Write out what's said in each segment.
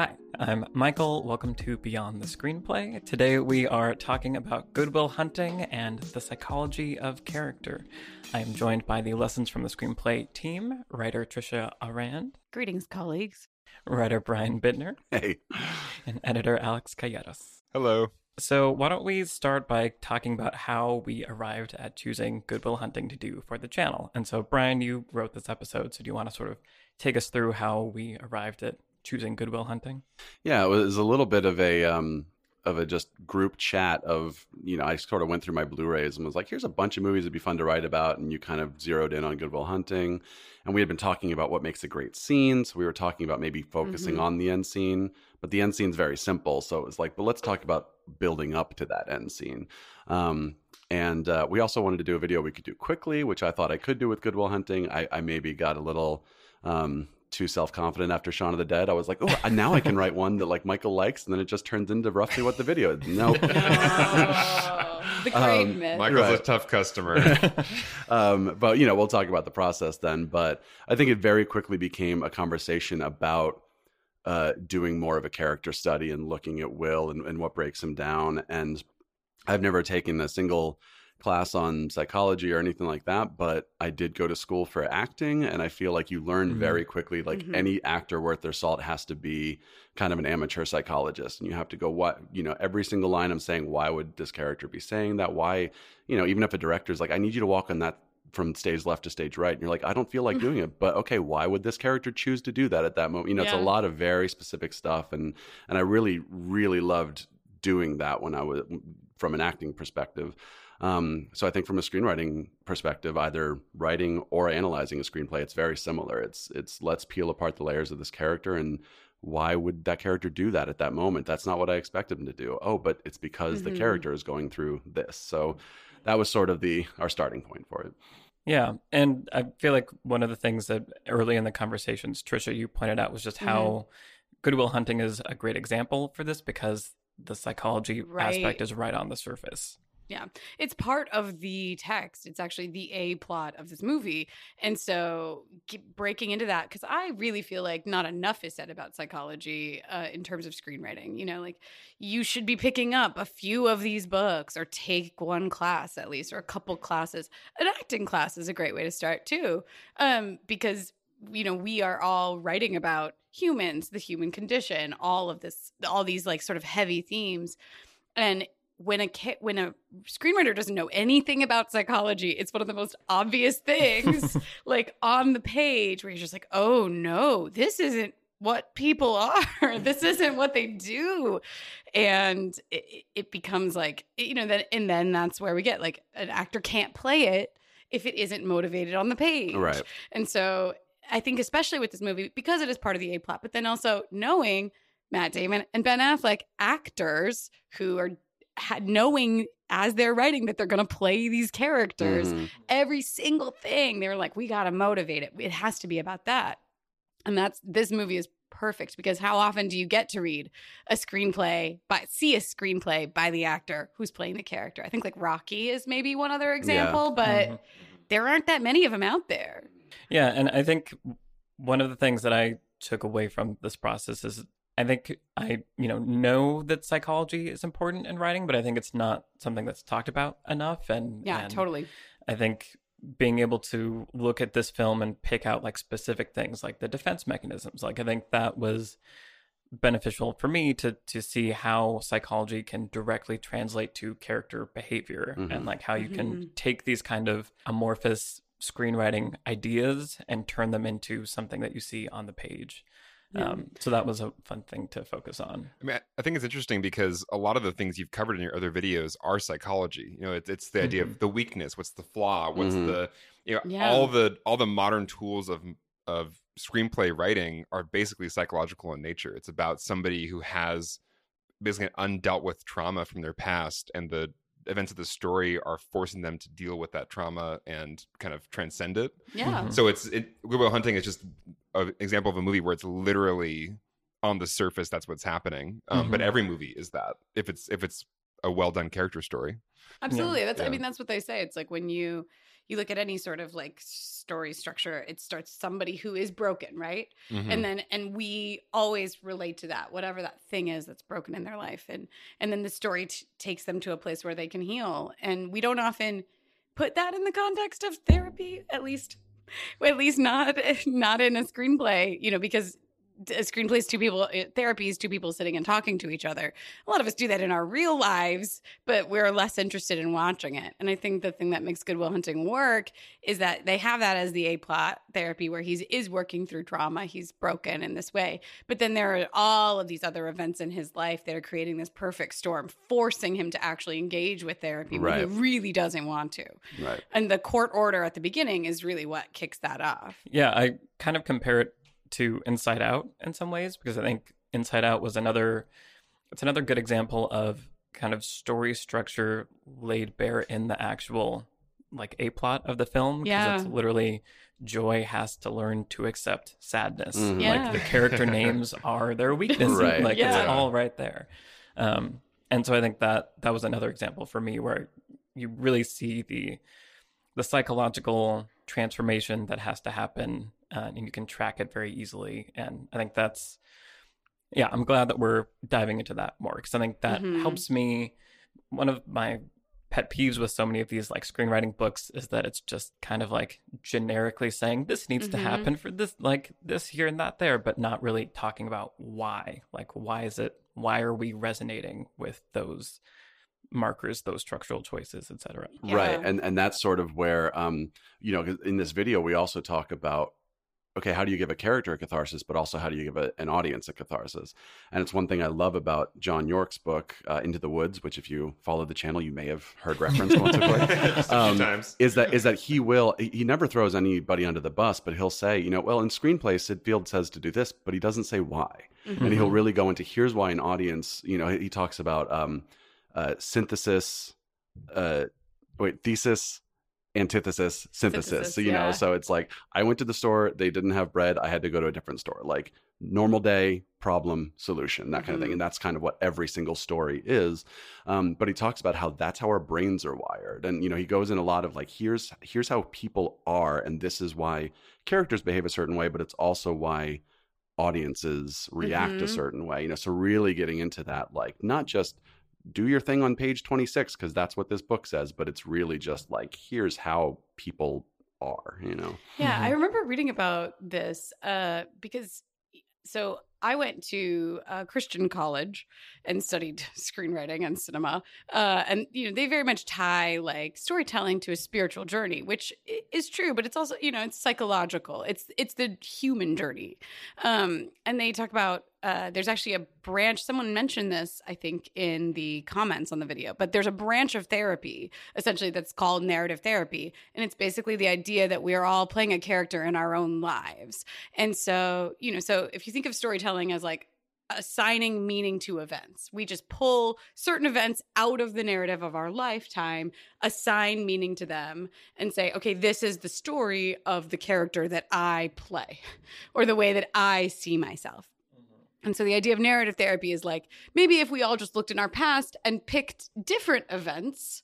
Hi, I'm Michael. Welcome to Beyond the Screenplay. Today we are talking about Good Will Hunting and the psychology of character. I am joined by the Lessons from the Screenplay team, writer Trisha Arand, Greetings, colleagues. writer Brian Bittner, Hey. and editor Alex Calleros. Hello. So, why don't we start by talking about how we arrived at choosing Good Will Hunting to do for the channel? And so, Brian, you wrote this episode, so do you want to sort of take us through how we arrived at choosing Good Will Hunting? Yeah, it was a little bit of a um of a just group chat of, you know, I sort of went through my Blu-rays and was like, here's a bunch of movies that'd be fun to write about and you kind of zeroed in on Good Will Hunting. And we had been talking about what makes a great scene, so we were talking about maybe focusing Mhm. on the end scene, but the end scene's very simple, so it was like, but let's talk about building up to that end scene. Um and uh, we also wanted to do a video we could do quickly, which I thought I could do with Good Will Hunting. I, I maybe got a little um, too self confident after Shaun of the Dead. I was like, oh, now I can write one that like Michael likes, and then it just turns into roughly what the video is. No. Oh, the great Um, myth. Michael's a tough customer. um, but you know, we'll talk about the process then. But I think it very quickly became a conversation about uh, doing more of a character study and looking at Will and, and what breaks him down. And I've never taken a single class on psychology or anything like that, but I did go to school for acting, and I feel like you learn Mhm. very quickly. Like Mhm. any actor worth their salt has to be kind of an amateur psychologist, and you have to go, what you know, every single line I'm saying, why would this character be saying that? Why, you know, even if a director's like, I need you to walk on that from stage left to stage right, and you're like, I don't feel like doing it, but okay, why would this character choose to do that at that moment? You know, it's a lot of very specific stuff, and and I really, really loved doing that when I was from an acting perspective. Um, so I think from a screenwriting perspective, either writing or analyzing a screenplay, it's very similar. It's it's let's peel apart the layers of this character and why would that character do that at that moment? That's not what I expected him to do. Oh, but it's because the Mhm. character is going through this. So that was sort of the our starting point for it. Yeah, and I feel like one of the things that early in the conversations, Trisha, you pointed out was just how Good Will Hunting is a great example for this because the psychology Right. aspect is right on the surface. Yeah. It's part of the text. It's actually the A plot of this movie. And so breaking into that, because I really feel like not enough is said about psychology uh, in terms of screenwriting. You know, like you should be picking up a few of these books or take one class at least or a couple classes. An acting class is a great way to start too. Um, because, you know, we are all writing about humans, the human condition, all of this, all these like sort of heavy themes. And when a ki- when a screenwriter doesn't know anything about psychology, it's one of the most obvious things, like on the page, where you're just like, "Oh no, this isn't what people are. this isn't what they do," and it, it becomes like you know that, and then that's where we get like an actor can't play it if it isn't motivated on the page, Right. and so I think, especially with this movie, because it is part of the A plot, but then also knowing Matt Damon and Ben Affleck, actors who are ha- knowing as they're writing that they're going to play these characters, Mhm. every single thing, they were like, we got to motivate it. It has to be about that. And that's this movie is perfect because how often do you get to read a screenplay by see a screenplay by the actor who's playing the character? I think like Rocky is maybe one other example, but Mhm. there aren't that many of them out there. Yeah, and I think one of the things that I took away from this process is I think I, you know, know that psychology is important in writing, but I think it's not something that's talked about enough. And Yeah, and totally. I think being able to look at this film and pick out like specific things like the defense mechanisms, like I think that was beneficial for me to to see how psychology can directly translate to character behavior Mhm. and like how you can Mhm. take these kind of amorphous screenwriting ideas and turn them into something that you see on the page. Yeah. Um, so that was a fun thing to focus on. I mean, I- I think it's interesting because a lot of the things you've covered in your other videos are psychology. You know, it's, it's the idea of the weakness, what's the flaw, what's Mhm. the you know Yeah. all the all the modern tools of of screenplay writing are basically psychological in nature. It's about somebody who has basically an undealt with trauma from their past, and the events of the story are forcing them to deal with that trauma and kind of transcend it. Yeah. Mhm. So it's it, Good Will Hunting is just an example of a movie where it's literally on the surface that's what's happening. Um, But Mhm. every movie is that if it's if it's a well done character story. Absolutely. That's I mean that's what they say. It's like when you you look at any sort of like story structure, it starts somebody who is broken, right? Mhm. and then and we always relate to that whatever that thing is that's broken in their life and and then the story t- takes them to a place where they can heal and we don't often put that in the context of therapy at least at least not not in a screenplay you know because a screenplay is two people uh, therapy is two people sitting and talking to each other. A lot of us do that in our real lives but we're less interested in watching it. And i think the thing that makes good will hunting work is that they have that as the a plot therapy where he's is working through trauma. He's broken in this way. But then there are all of these other events in his life that are creating this perfect storm forcing him to actually engage with therapy when he really doesn't want to. Right. and the court order at the beginning is really what kicks that off. Yeah, I kind of compare it to Inside Out in some ways because I think Inside Out was another it's another good example of kind of story structure laid bare in the actual like a plot of the film Yeah. it's literally joy has to learn to accept sadness Mhm. Yeah. like the character names are their weakness Right. like Yeah. it's all right there um and so i think that that was another example for me where you really see the the psychological transformation that has to happen uh, and you can track it very easily and i think that's yeah i'm glad that we're diving into that more because i think that Mhm. helps me one of my pet peeves with so many of these like screenwriting books is that it's just kind of like generically saying this needs to Mhm. happen for this like this here and that there but not really talking about why like why is it why are we resonating with those markers those structural choices etc Right. And and that's sort of where um you know in this video we also talk about okay, how do you give a character a catharsis, but also how do you give a, an audience a catharsis? And it's one thing I love about John Yorke's book, uh, Into the Woods, which if you follow the channel, you may have heard reference once or twice. Just a few Um, times. is that is that he will he he never throws anybody under the bus, but he'll say, you know, well, in screenplay, Syd Field says to do this, but he doesn't say why, and he'll really go into here's why an audience, you know, he, he talks about um, uh, synthesis, uh, wait, thesis, antithesis, synthesis. Synthesis, so you know, yeah. so it's like I went to the store, they didn't have bread, I had to go to a different store, like normal day problem solution that kind of thing and that's kind of what every single story is um, but he talks about how that's how our brains are wired and you know he goes in a lot of like here's here's how people are and this is why characters behave a certain way but it's also why audiences react a Mhm. certain way you know so really getting into that like not just do your thing on page 26 because that's what this book says but it's really just like here's how people are you know Yeah, Mhm. I remember reading about this uh, because so I went to a Christian college and studied screenwriting and cinema, uh, and you know they very much tie like storytelling to a spiritual journey, which is true, but it's also you know it's psychological. It's it's the human journey, um, and they talk about uh, there's actually a branch. Someone mentioned this, I think, in the comments on the video, but there's a branch of therapy essentially that's called narrative therapy, and it's basically the idea that we are all playing a character in our own lives. And so, you know, so if you think of storytelling as like assigning meaning to events, we just pull certain events out of the narrative of our lifetime, assign meaning to them, and say, okay, this is the story of the character that I play or the way that I see myself. And so the idea of narrative therapy is like maybe if we all just looked in our past and picked different events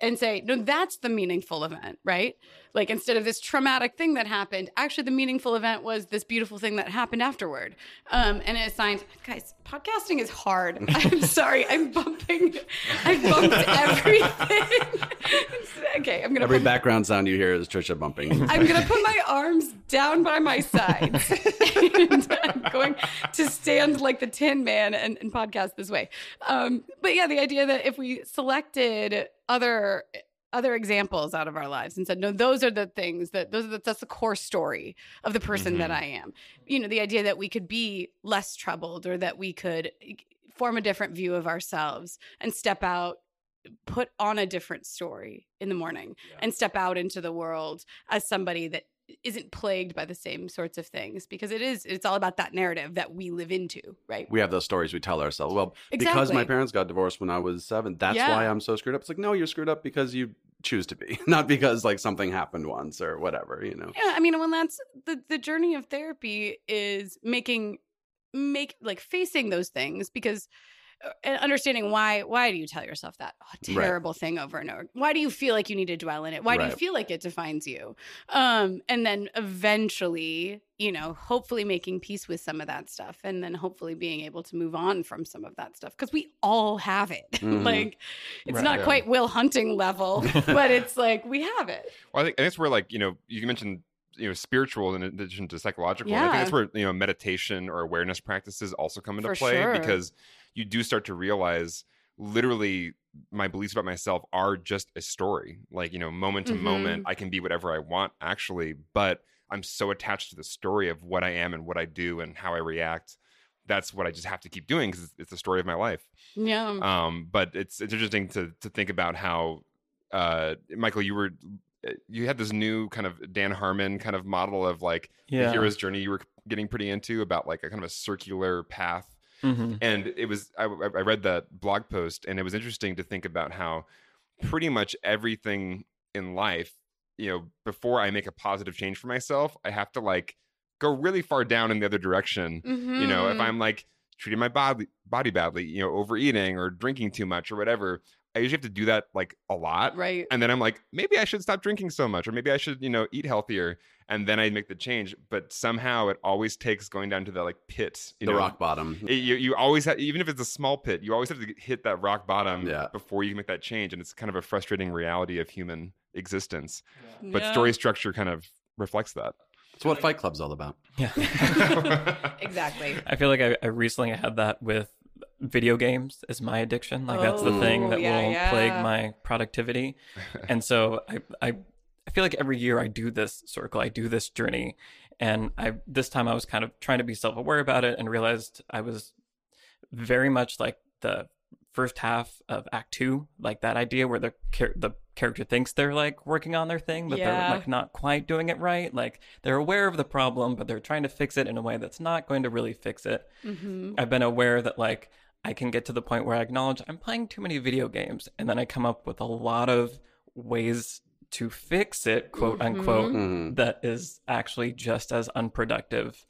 and say, no, that's the meaningful event, right? Like instead of this traumatic thing that happened, actually the meaningful event was this beautiful thing that happened afterward. Um, and it assigns, guys, podcasting is hard. I'm sorry, I'm bumping, I bumped everything. okay, I'm gonna every put- background sound you hear is trisha bumping I'm gonna put my arms down by my sides, and I'm going to stand like the Tin Man and, and podcast this way. Um, but yeah, the idea that if we selected other other examples out of our lives and said, no, those are the things that those are the, that's the core story of the person that mm-hmm. I am. You know, the idea that we could be less troubled or that we could eh, form a different view of ourselves and step out put on a different story in the morning and step out into the world as somebody that isn't plagued by the same sorts of things because it is it's all about that narrative that we live into right we have those stories we tell ourselves. Well, because my parents got divorced when I was seven, that's Yeah. why I'm so screwed up. It's like, no, you're screwed up because you choose to be, not because like something happened once or whatever, you know. yeah i mean when that's the the journey of therapy is making make like facing those things because and understanding why why do you tell yourself that oh, Right. terrible thing over and over why do you feel like you need to dwell in it why do you feel like it defines you um and then eventually you know hopefully making peace with some of that stuff and then hopefully being able to move on from some of that stuff because we all have it Mhm. like it's Right. not Yeah. quite will hunting level but it's like we have it Well, I think and that's where like you know you mentioned you know spiritual in addition to psychological. and I think that's where you know meditation or awareness practices also come into For play sure. because you do start to realize literally my beliefs about myself are just a story. Like you know, moment to Mhm. moment, I can be whatever I want actually, but I'm so attached to the story of what I am and what I do and how I react. That's what I just have to keep doing because it's the story of my life yeah um but it's it's interesting to to think about how uh michael you were uh, you had this new kind of dan harmon kind of model of like the hero's journey you were getting pretty into about like a kind of a circular path hmm and it was I, I read that blog post and it was interesting to think about how pretty much everything in life you know before i make a positive change for myself i have to like go really far down in the other direction. You know if Mhm. i'm like treating my body body badly you know overeating or drinking too much or whatever i usually have to do that like a lot. Right. And then i'm like maybe i should stop drinking so much or maybe i should you know eat healthier and then i make the change but somehow it always takes going down to the like pit you the know? rock bottom. It- you, you always have even if it's a small pit you always have to hit that rock bottom Yeah. before you can make that change and it's kind of a frustrating reality of human existence but Yeah. story structure kind of reflects that It's what Fight Club's all about. Yeah. exactly I feel like I, I recently had that with video games as my addiction. Like that's the thing Oh, that yeah, will yeah. plague my productivity. and so I, I I feel like every year I do this circle, I do this journey. And I this time I was kind of trying to be self aware about it and realized I was very much like the first half of act two, like that idea where the char- the character thinks they're like working on their thing, but Yeah. they're like not quite doing it right. Like they're aware of the problem, but they're trying to fix it in a way that's not going to really fix it. hmm I've been aware that like I can get to the point where I acknowledge I'm playing too many video games, and then I come up with a lot of ways to fix it, quote unquote, Mhm. that is actually just as unproductive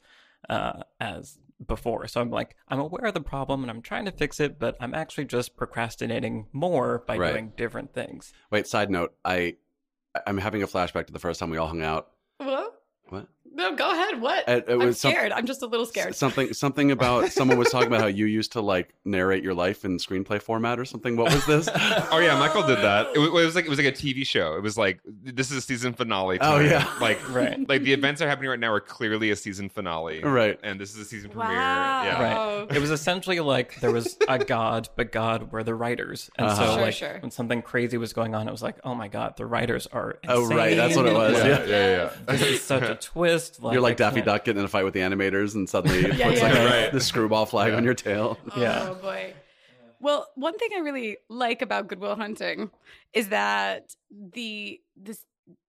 uh, as before. So I'm like, I'm aware of the problem and I'm trying to fix it, but I'm actually just procrastinating more by Right. doing different things. Wait, side note, I I'm having a flashback to the first time we all hung out. what What? No go ahead what It, it i'm was some- scared i'm just a little scared something something about someone was talking about how you used to like narrate your life in screenplay format or something. What was this? Oh yeah, Michael did that. It was, it was like it was like a TV show. It was like this is a season finale. Oh, yeah. like Right. like the events that are happening right now are clearly a season finale. Right. and this is a season premiere. wow Yeah, Right. It was essentially like there was a god, but God were the writers, and Uh-huh. so Sure, like sure. when something crazy was going on, it was like, oh my god, the writers are. Oh, right, that's what it insane. was, yeah, yeah. yeah, yeah. This is such a twist. Like, You're like I Daffy can't- Duck getting in a fight with the animators, and suddenly it Yeah, puts yeah, like yeah. Right. the screwball flag on your tail. Oh, yeah. Oh boy. Well, one thing I really like about Good Will Hunting is that the this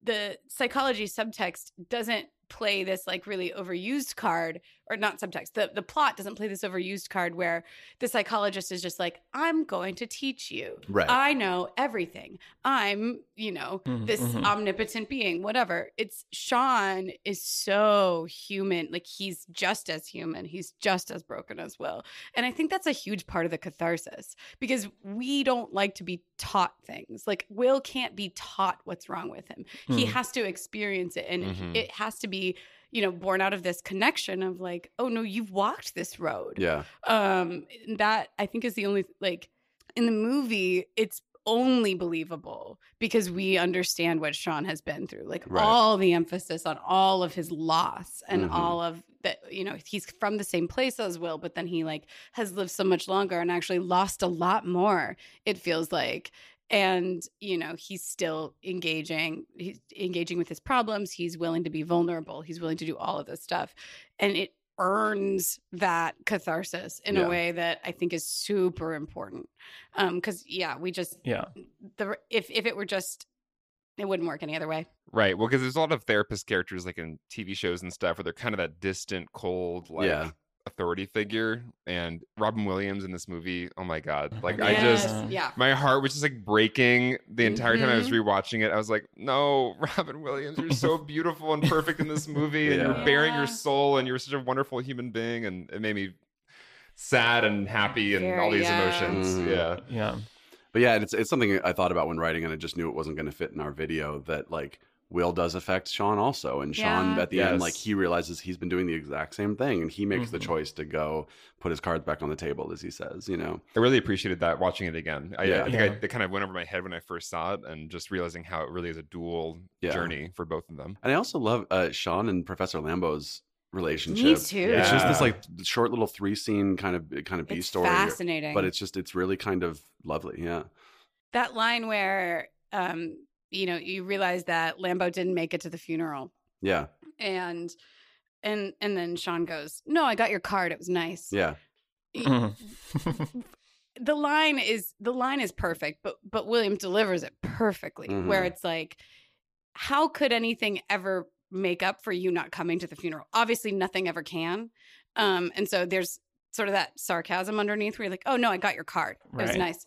the psychology subtext doesn't play this like really overused card or not subtext the the plot doesn't play this overused card where the psychologist is just like i'm going to teach you Right. i know everything i'm you know Mhm, this mhm. omnipotent being whatever it's sean is so human like he's just as human he's just as broken as will and i think that's a huge part of the catharsis because we don't like to be taught things like will can't be taught what's wrong with him he Hmm. has to experience it and Mhm. it has to be you know born out of this connection of like oh no you've walked this road Yeah. um that i think is the only like in the movie it's only believable because we understand what sean has been through like Right. all the emphasis on all of his loss and Mhm. all of that you know he's from the same place as will but then he like has lived so much longer and actually lost a lot more it feels like and you know he's still engaging he's engaging with his problems he's willing to be vulnerable he's willing to do all of this stuff and it earns that catharsis in Yeah. a way that i think is super important um because yeah we just Yeah. the if if it were just it wouldn't work any other way right. Well, because there's a lot of therapist characters like in TV shows and stuff where they're kind of that distant, cold, like Yeah. Authority figure. And Robin Williams in this movie, oh my god, like I just yeah my heart was just like breaking the entire time I was Mhm. rewatching it. I was like, no, Robin Williams, you're so beautiful and perfect in this movie, and you're bearing Yeah. your soul, and you're such a wonderful human being, and it made me sad and happy and Very, all these yeah. emotions. Mhm. Yeah. Yeah. But yeah, it's it's something I thought about when writing, and I just knew it wasn't going to fit in our video. That like Will does affect Sean also, and Sean Yeah. at the end, like he realizes he's been doing the exact same thing, and he makes the Mhm. choice to go put his cards back on the table, as he says. You know, I really appreciated that watching it again. I, Yeah. I think Yeah. I, it kind of went over my head when I first saw it, and just realizing how it really is a dual Yeah. journey for both of them. and I also love uh, Sean and Professor Lambeau's relationship. Me too. It's just this like short little three scene kind of kind of B It's story, fascinating. but it's just it's really kind of lovely. Yeah, that line where um you know you realize that Lambeau didn't make it to the funeral yeah, and and and then Sean goes, "No, I got your card. It was nice." yeah, Mhm. the line is the line is perfect, but but William delivers it perfectly. Where Mhm. it's like, how could anything ever make up for you not coming to the funeral? Obviously, nothing ever can. Um, and so there's sort of that sarcasm underneath where you're like, "Oh no, I got your card. It was nice,"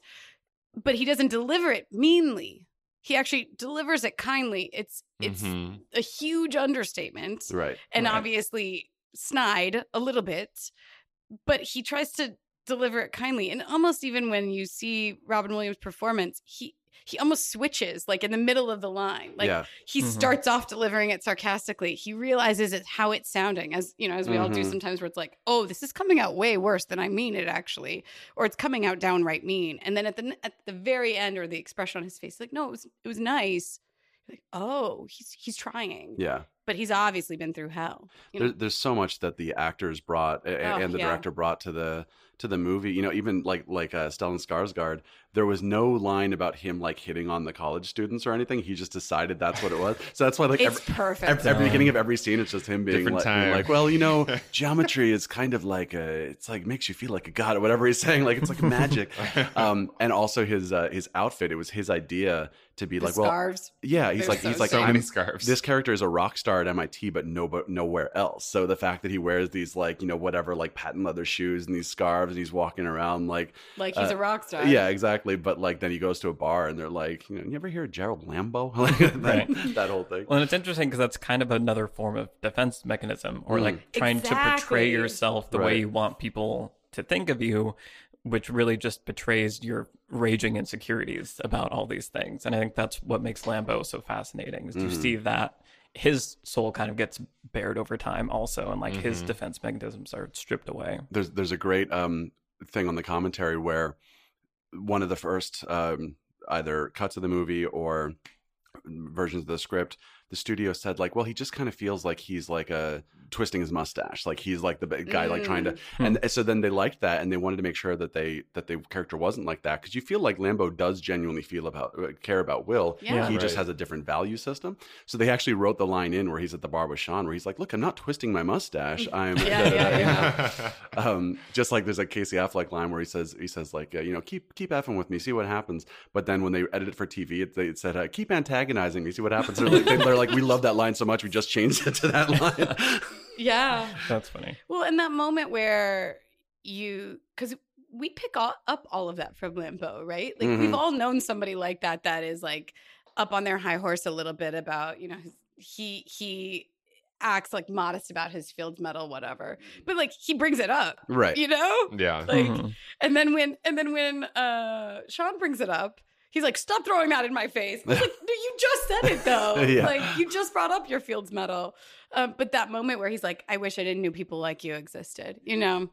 but he doesn't deliver it meanly. He actually delivers it kindly. It's it's Mhm. a huge understatement right. and Right. obviously snide a little bit, but he tries to deliver it kindly. And almost even when you see Robin Williams' performance, he he almost switches like in the middle of the line. Like yeah, he Mhm. starts off delivering it sarcastically. He realizes it's how it's sounding, as you know, as we all do Mhm. sometimes, where it's like, oh, this is coming out way worse than I mean it actually, or it's coming out downright mean. And then at the at the very end, or the expression on his face, like, no, it was it was nice. Like, oh, he's he's trying yeah. But he's obviously been through hell. You know? There, there's so much that the actors brought a- Oh, and the yeah. director brought to the to the movie. You know, even like like uh, Stellan Skarsgård, there was no line about him like hitting on the college students or anything. He just decided that's what it was. So that's why like it's every, perfect. every, every beginning of every scene, it's just him being Different like, being like, well, you know, geometry is kind of like a, it's like makes you feel like a god or whatever he's saying. Like it's like magic. um, and also his uh, his outfit. It was his idea to be the like, well, yeah. He's They're like so he's like so I'm, many scarves. this character is a rock star at MIT, but no, but nowhere else. So the fact that he wears these like you know whatever like patent leather shoes and these scarves, and he's walking around like like he's uh, a rock star. yeah, exactly. But like then he goes to a bar and they're like, you know, you ever hear of Gerald Lambeau? like that, Right. that whole thing. Well, and it's interesting because that's kind of another form of defense mechanism, or Mm. like trying to portray yourself the way you want people to think of you, which really just betrays your raging insecurities about all these things. And I think that's what makes Lambeau so fascinating is to Mhm. see that his soul kind of gets bared over time also, and like his Mhm. defense mechanisms are stripped away. there's there's a great um thing on the commentary where one of the first um either cuts of the movie or versions of the script the studio said like well he just kind of feels like he's like a twisting his mustache like he's like the big guy like trying to Mm. and so then they liked that and they wanted to make sure that they that the character wasn't like that because you feel like lambeau does genuinely feel about uh, care about will Yeah. he just has a different value system so they actually wrote the line in where he's at the bar with sean where he's like look i'm not twisting my mustache i'm Yeah, yeah, yeah. um, just like there's a Casey Affleck line where he says he says like uh, you know keep keep effing with me, see what happens. But then when they edit it for TV, it, they it said uh, keep antagonizing me, see what happens. They're like, they're like we love that line so much, we just changed it to that line. yeah. That's funny. Well, in that moment where you, because we pick all, up all of that from Lambeau, right? Like Mhm. we've all known somebody like that that is like up on their high horse a little bit about, you know, his, he he acts like modest about his Fields medal, whatever, but like he brings it up, right. you know. yeah. Like, Mhm. and then when and then when uh Sean brings it up, he's like, "Stop throwing that in my face." Like, you just said it though. Yeah. Like you just brought up your Fields medal." Um, but that moment where he's like, "I wish I didn't know people like you existed," you know,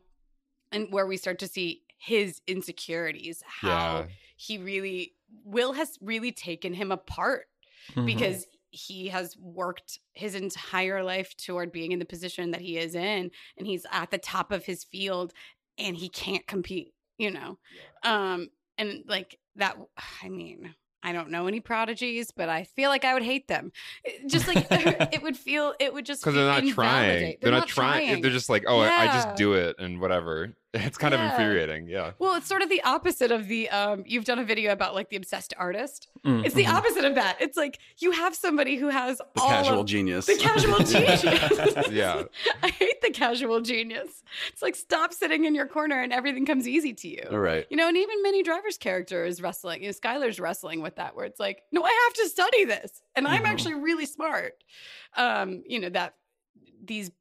and where we start to see his insecurities, how Yeah. he really Will has really taken him apart Mhm. because he has worked his entire life toward being in the position that he is in and he's at the top of his field and he can't compete you know um and like that i mean i don't know any prodigies but i feel like i would hate them It- just like it would feel it would just because they're not trying. invalidate. They're, not, trying. They're just like, oh, I- I just do it and whatever. It's kind of infuriating. Yeah. well it's sort of the opposite of the um you've done a video about like the obsessed artist Mm, it's the mhm. opposite of that it's like you have somebody who has The all casual of, genius. The casual genius. Yeah. I hate the casual genius. It's like stop sitting in your corner and everything comes easy to you. All right. You know, and even Minnie Driver's character is wrestling. You know, Skylar's wrestling with that, where it's like, no, I have to study this, and I'm Mhm. actually really smart. Um, you know that these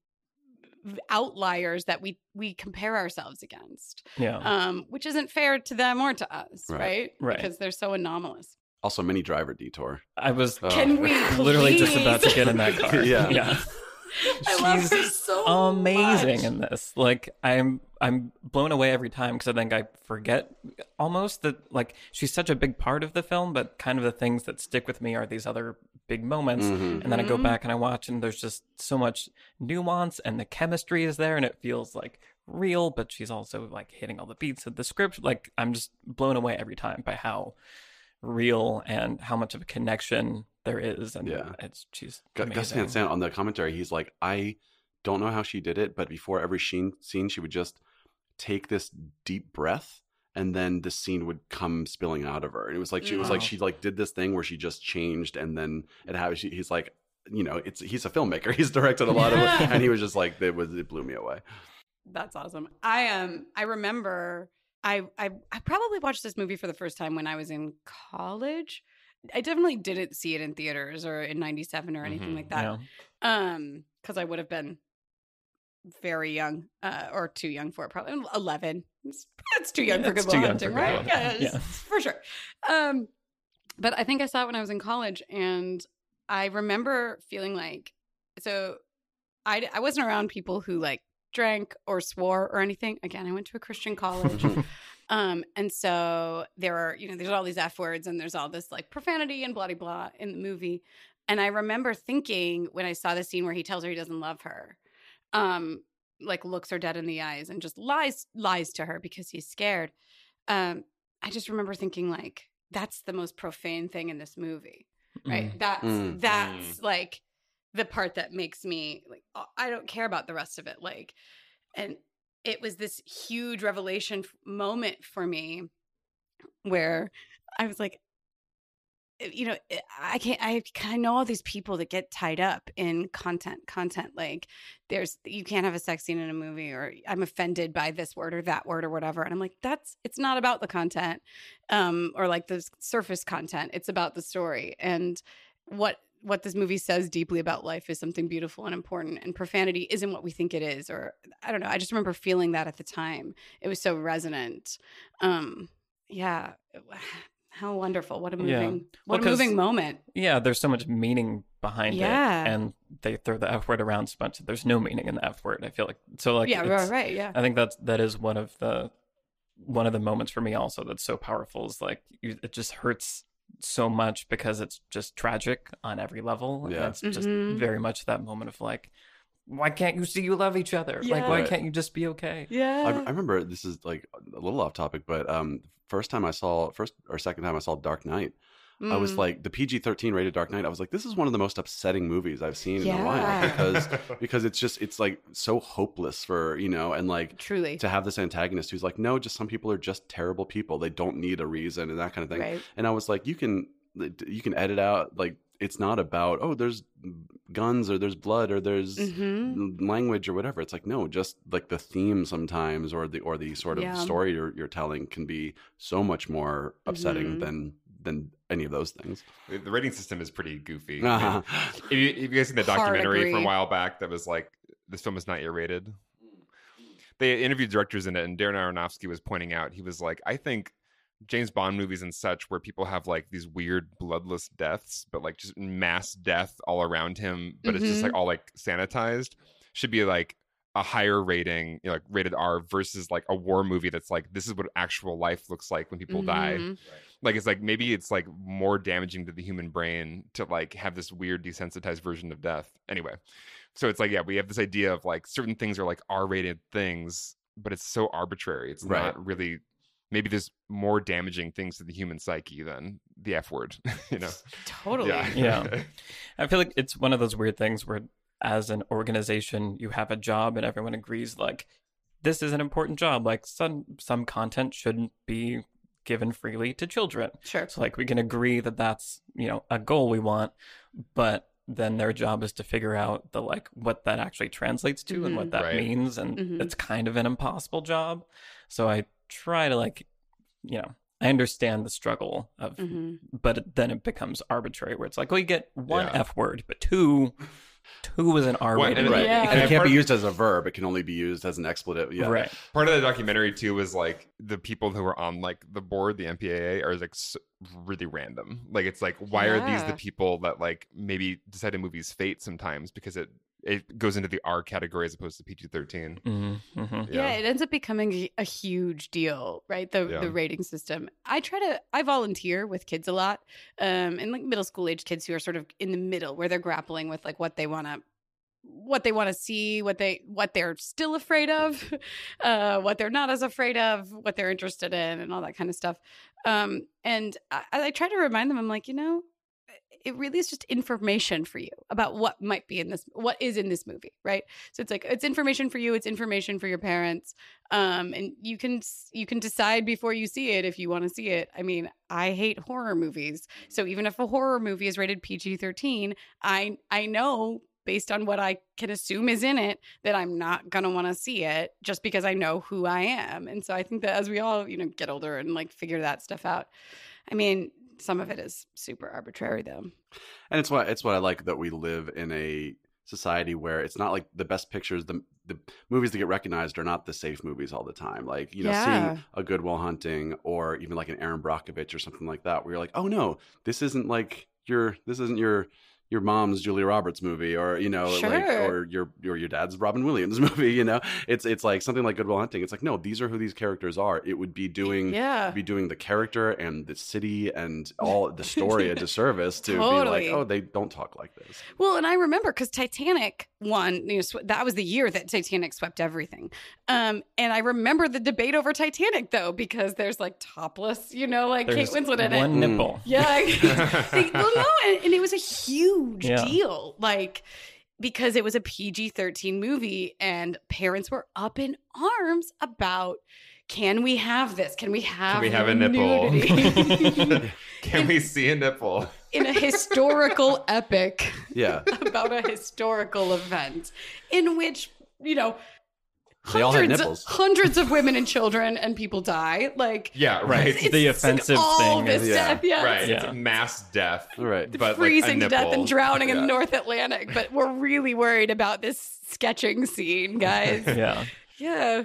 outliers that we we compare ourselves against Yeah. um which isn't fair to them or to us Right. right Right. because they're so anomalous Also, Minnie Driver detour. I was Oh. Can we literally just about to get in that car. Yeah. Yeah. i love She's her so amazing much. in this. Like I'm I'm blown away every time because I think I forget almost that like she's such a big part of the film, but kind of the things that stick with me are these other big moments. Mhm. And then I go Mhm. back and I watch and there's just so much nuance and the chemistry is there and it feels like real, but she's also like hitting all the beats of the script. Like I'm just blown away every time by how real and how much of a connection there is. And Yeah. it's she's Gu- Gus amazing. Van Sant on the commentary, he's like, I don't know how she did it, but before every sheen, scene, she would just take this deep breath, and then the scene would come spilling out of her. And it was like she was like she like did this thing where she just changed, and then it happened. She, he's like, you know, it's he's a filmmaker. He's directed a lot of it, and he was just like, it was it blew me away. That's awesome. I um I remember I I I probably watched this movie for the first time when I was in college. I definitely didn't see it in theaters or in 97 or anything Mhm. like that. Yeah. Um cuz I would have been very young uh or too young for it probably 11. It's, it's too young Yeah, for Good Will young for Hunting, right? Will Yeah, for sure. Um but I think I saw it when I was in college and I remember feeling like so I I wasn't around people who like drank or swore or anything. Again, I went to a Christian college. um, and so there are, you know, there's all these F words and there's all this like profanity and blah, blah, blah in the movie. And I remember thinking when I saw the scene where he tells her he doesn't love her, um, like looks her dead in the eyes and just lies, lies to her because he's scared. Um, I just remember thinking like, that's the most profane thing in this movie right Mm. that's Mm. that's like the part that makes me like oh, i don't care about the rest of it like and it was this huge revelation f- moment for me where i was like you know eh, i can't i kind of know all these people that get tied up in content content like there's you can't have a sex scene in a movie or i'm offended by this word or that word or whatever and i'm like that's it's not about the content um or like the surface content it's about the story and what what this movie says deeply about life is something beautiful and important and profanity isn't what we think it is or i don't know i just remember feeling that at the time it was so resonant um yeah how wonderful what a Yeah. moving what Well, a 'cause- moving moment Yeah, there's so much meaning behind Yeah. it, and they throw the F word around so much. There's no meaning in the F word. I feel like so. Like, yeah right right yeah I think that's that is one of the one of the moments for me also that's so powerful. Is like you, it just hurts so much because it's just tragic on every level. and Yeah. it's just Mhm. very much that moment of like, why can't you see you love each other? Like, why Right. can't you just be okay? yeah I, I remember this is like a little off topic, but um, first time I saw first or second time I saw Dark Knight, I was Mm. like the PG thirteen rated Dark Knight. I was like, this is one of the most upsetting movies I've seen in a while because because it's just it's like so hopeless for you know and like truly to have this antagonist who's like, no, just some people are just terrible people. They don't need a reason and that kind of thing. right And I was like, you can you can edit out like it's not about oh there's guns or there's blood or there's Mhm. language or whatever. It's like no, just like the theme sometimes or the or the sort of Yeah. story you're, you're telling can be so much more upsetting Mhm. than than any of those things. The the rating system is pretty goofy. Uh-huh. If you, if you guys seen the documentary from a while back that was like, this film is not yet rated. They interviewed directors in it, and Darren Aronofsky was pointing out, he was like, I think James Bond movies and such, where people have like these weird bloodless deaths, but like just mass death all around him, but it's just like all like sanitized, should be like a higher rating, you know, like rated R versus like a war movie that's like, this is what actual life looks like when people die. Mhm. like it's like maybe it's like more damaging to the human brain to like have this weird desensitized version of death. Anyway so it's like yeah we have this idea of like certain things are like r-rated things but it's so arbitrary. It's Right. not really maybe there's more damaging things to the human psyche than the f word you know totally Yeah. I feel like it's one of those weird things where, as an organization, you have a job and everyone agrees like this is an important job. Like some some content shouldn't be given freely to children. sure So like we can agree that that's you know a goal we want, but then their job is to figure out the like what that actually translates to and what that Right. means, and Mhm. it's kind of an impossible job. So I try to like, you know. I understand the struggle of Mhm. but then it becomes arbitrary where it's like, well, you get one Yeah. F word, but two, two was an R rated. and- Right. Yeah. And And it can't be used as a verb. It can only be used as an expletive. Yeah. Right. part of the documentary too was like the people who were on like the board the mpaa are like s really random like it's like why are these the people that like maybe decide a movie's fate sometimes because it it goes into the r category as opposed to pg-13 Mm-hmm, mm-hmm. Yeah. it ends up becoming a- a huge deal, right? The Yeah. the rating system. I try to I volunteer with kids a lot, um, and like middle school age kids who are sort of in the middle where they're grappling with like what they want to what they want to see, what they what they're still afraid of, uh, what they're not as afraid of, what they're interested in, and all that kind of stuff. Um, and I, I try to remind them, I'm like, you know, it really is just information for you about what might be in this, what is in this movie, right? So it's like it's information for you, it's information for your parents, um, and you can you can decide before you see it if you want to see it. I mean, I hate horror movies, so even if a horror movie is rated PG thirteen, I I know based on what I can assume is in it that I'm not gonna want to see it just because I know who I am. And so I think that as we all you know get older and like figure that stuff out, I mean, some of it is super arbitrary though. And it's what it's what I like that we live in a society where it's not like the best pictures the the movies that get recognized are not the safe movies all the time like you know Yeah. seeing a good will hunting or even like an erin brockovich or something like that where you're like oh no this isn't like your this isn't your your mom's Julia Roberts movie or you know like or your or your dad's Robin Williams movie you know? It's it's like something like Good Will Hunting. It's like no these are who these characters are. It would be doing Yeah. be doing the character and the city and all the story a disservice to be like, oh, they don't talk like this. Well, and I remember because Titanic won. You know, sw- that was the year that Titanic swept everything. Um, and I remember the debate over Titanic though, because there's like topless, you know, like There's Kate Winslet in one it. nipple. Yeah. They- well, no, and, and it was a huge Yeah. deal. Like, because it was a PG 13 movie and parents were up in arms about can we have this? Can we have, can we have a nipple nudity? can we see a nipple in a historical epic Yeah. about a historical event in which, you know, They all had hundreds, nipples. hundreds of women and children and people die. Like, yeah right it's, The it's like offensive all thing this is- Yeah. stuff. Yeah. right Yeah. it's mass death right? It's but like, freezing to death and drowning in the North Atlantic, but we're really worried about this sketching scene, guys. Yeah. yeah.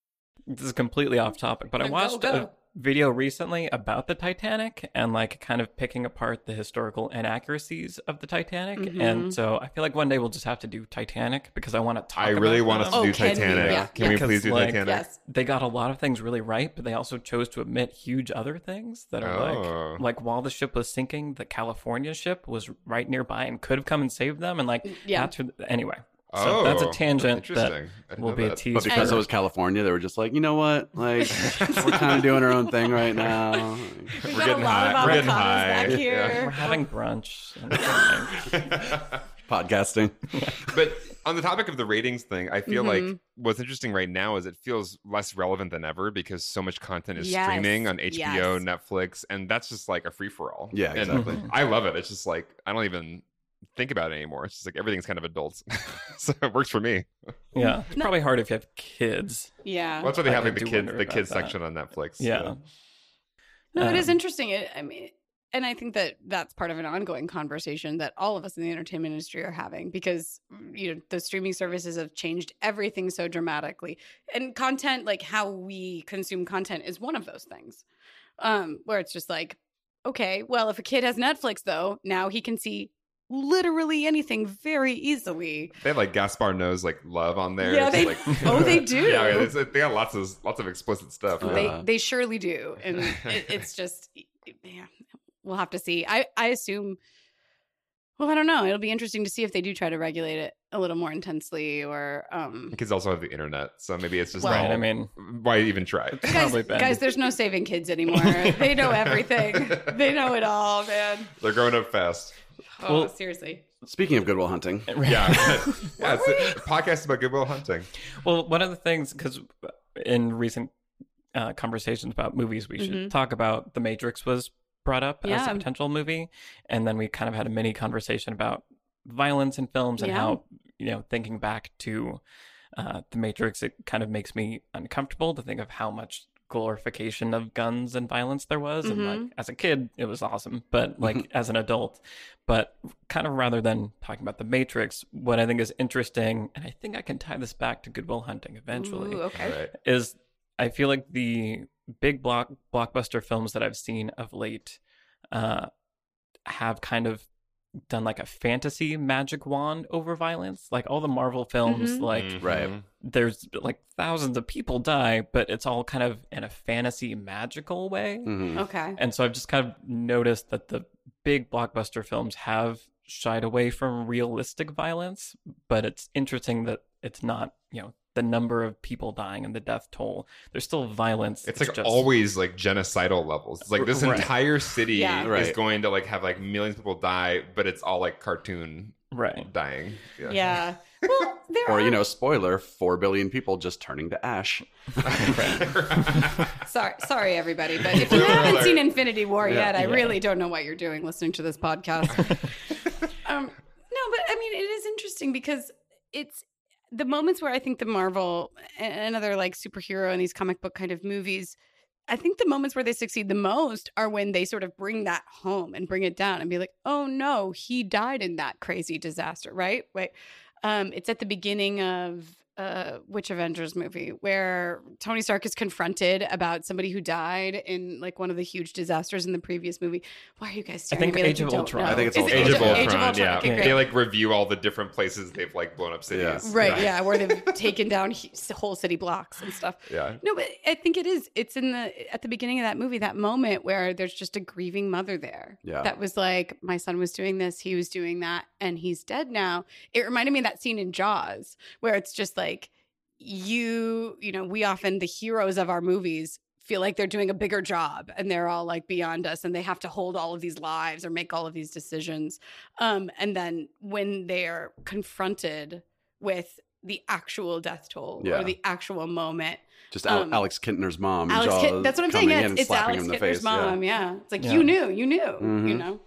This is completely off topic, but I Go, watched go. a video recently about the Titanic and like kind of picking apart the historical inaccuracies of the Titanic. Mm-hmm. And so I feel like one day we'll just have to do Titanic because I want to talk about i really about want us them. to Oh, do can we? titanic Yeah. can we please do like, titanic Yes. They got a lot of things really right, but they also chose to omit huge other things that are Oh. like like while the ship was sinking, the California ship was right nearby and could have come and saved them and like Yeah. that's anyway. So that's a Oh, tangent interesting. That will know be a that. tease. But because it was California, they were just like, you know what? Like, we're kind of doing our own thing right now. We've We're got getting a lot high. of We're getting high. back Yeah. we're having brunch. Podcasting. but on the topic of the ratings thing, I feel Mhm. like what's interesting right now is it feels less relevant than ever because so much content is Yes, streaming on HBO, yes. Netflix, and that's just like a free for all. Yeah, exactly. I love it. It's just like I don't even think about it anymore. It's just like everything's kind of adults, so it works for me. yeah, it's probably hard if you have kids. Yeah. Well, that's why they have I like the kids, the kids that. section on Netflix. Yeah. No, it is Um, interesting. It, I mean, and I think that that's part of an ongoing conversation that all of us in the entertainment industry are having because you know the streaming services have changed everything so dramatically, and content like how we consume content is one of those things. Um, where it's just like, okay, well, if a kid has Netflix though, now he can see literally anything very easily. They have like Gaspar Noé's like love on there. Yeah, they- like, oh, they do. Yeah, it's- they got lots of lots of explicit stuff. Yeah. They they surely do, and it, it's just yeah, we'll have to see. I I assume. Well, I don't know. It'll be interesting to see if they do try to regulate it a little more intensely, or um. Kids also have the internet, so maybe it's just Well- all, Right. I mean, why even try? it's Guys, probably guys, there's no saving kids anymore. they know everything. they know it all, man. They're growing up fast. Oh, Well- seriously. Speaking of Good Will Hunting, Yeah, yeah. It's a podcast about Good Will Hunting. Well, one of the things, because in recent uh, conversations about movies, we should Mhm. talk about The Matrix was brought up as a potential movie, and then we kind of had a mini conversation about violence in films and Yeah. how you know thinking back to uh, The Matrix, it kind of makes me uncomfortable to think of how much glorification of guns and violence there was and Mhm. like as a kid it was awesome but like as an adult but kind of rather than talking about the matrix what i think is interesting and i think i can tie this back to good will hunting eventually Ooh, okay. All right. is I feel like the big block blockbuster films that I've seen of late uh, have kind of done like a fantasy magic wand over violence. Like all the Marvel films, Mhm. like Right. Mhm. there's like thousands of people die, but it's all kind of in a fantasy magical way. Mhm. Okay. And so I've just kind of noticed that the big blockbuster films have shied away from realistic violence, but it's interesting that it's not, you know, the number of people dying and the death toll. There's still violence. It's like just- always like genocidal levels. It's like this Right. entire city Yeah. is Right. going to like have like millions of people die, but it's all like cartoon right. dying. Yeah. Well, there Or are. you know, spoiler: four billion people just turning to ash. Sorry, sorry, everybody, but if you haven't seen Infinity War Yeah. yet, I Yeah. really don't know what you're doing listening to this podcast. um, no, but I mean, it is interesting because it's the moments where I think the Marvel and other like superhero and these comic book kind of movies. I think the moments where they succeed the most are when they sort of bring that home and bring it down and be like, "Oh no, he died in that crazy disaster." Right? Wait, um, it's at the beginning of uh, which Avengers movie where Tony Stark is confronted about somebody who died in like one of the huge disasters in the previous movie. Why are you guys staring think at me Age you of Ultron. I think it's Is Age of Ultron, Age of Ultron. yeah. Okay, Yeah. great. They like review all the different places they've like blown up cities. Yeah. Right, yeah, where they've taken down whole city blocks and stuff. Yeah. No, but I think it is. It's in the at the beginning of that movie, that moment where there's just a grieving mother there. Yeah. That was like, my son was doing this, he was doing that, and he's dead now. It reminded me of that scene in Jaws where it's just like you, you know, we often the heroes of our movies feel like they're doing a bigger job and they're all like beyond us and they have to hold all of these lives or make all of these decisions. Um, and then when they are confronted with the actual death toll Yeah. or the actual moment. Just Al- Um, Alex Kintner's mom. Alex, Jaws Kit- that's what I'm saying. Yeah, it's, it's Alex him in the Kintner's face. mom. Yeah. it's like Yeah. you knew, you knew, you Mhm. know.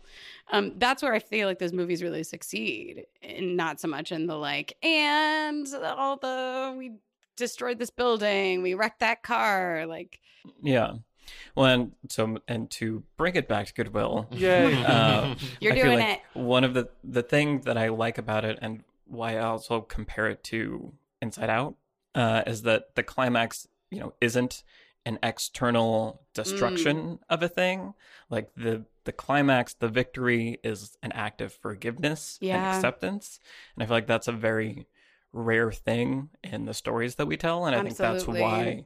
Um, that's where I feel like those movies really succeed, and not so much in the like, and all the we destroyed this building, we wrecked that car, like Yeah. Well, and so and to bring it back to Good Will, yeah, uh, you're I doing like it. One of the the thing that I like about it, and why I also compare it to Inside Out, uh, is that the climax, you know, isn't an external destruction of a thing. Like the the climax, the victory is an act of forgiveness and acceptance, and I feel like that's a very rare thing in the stories that we tell, and I think that's why.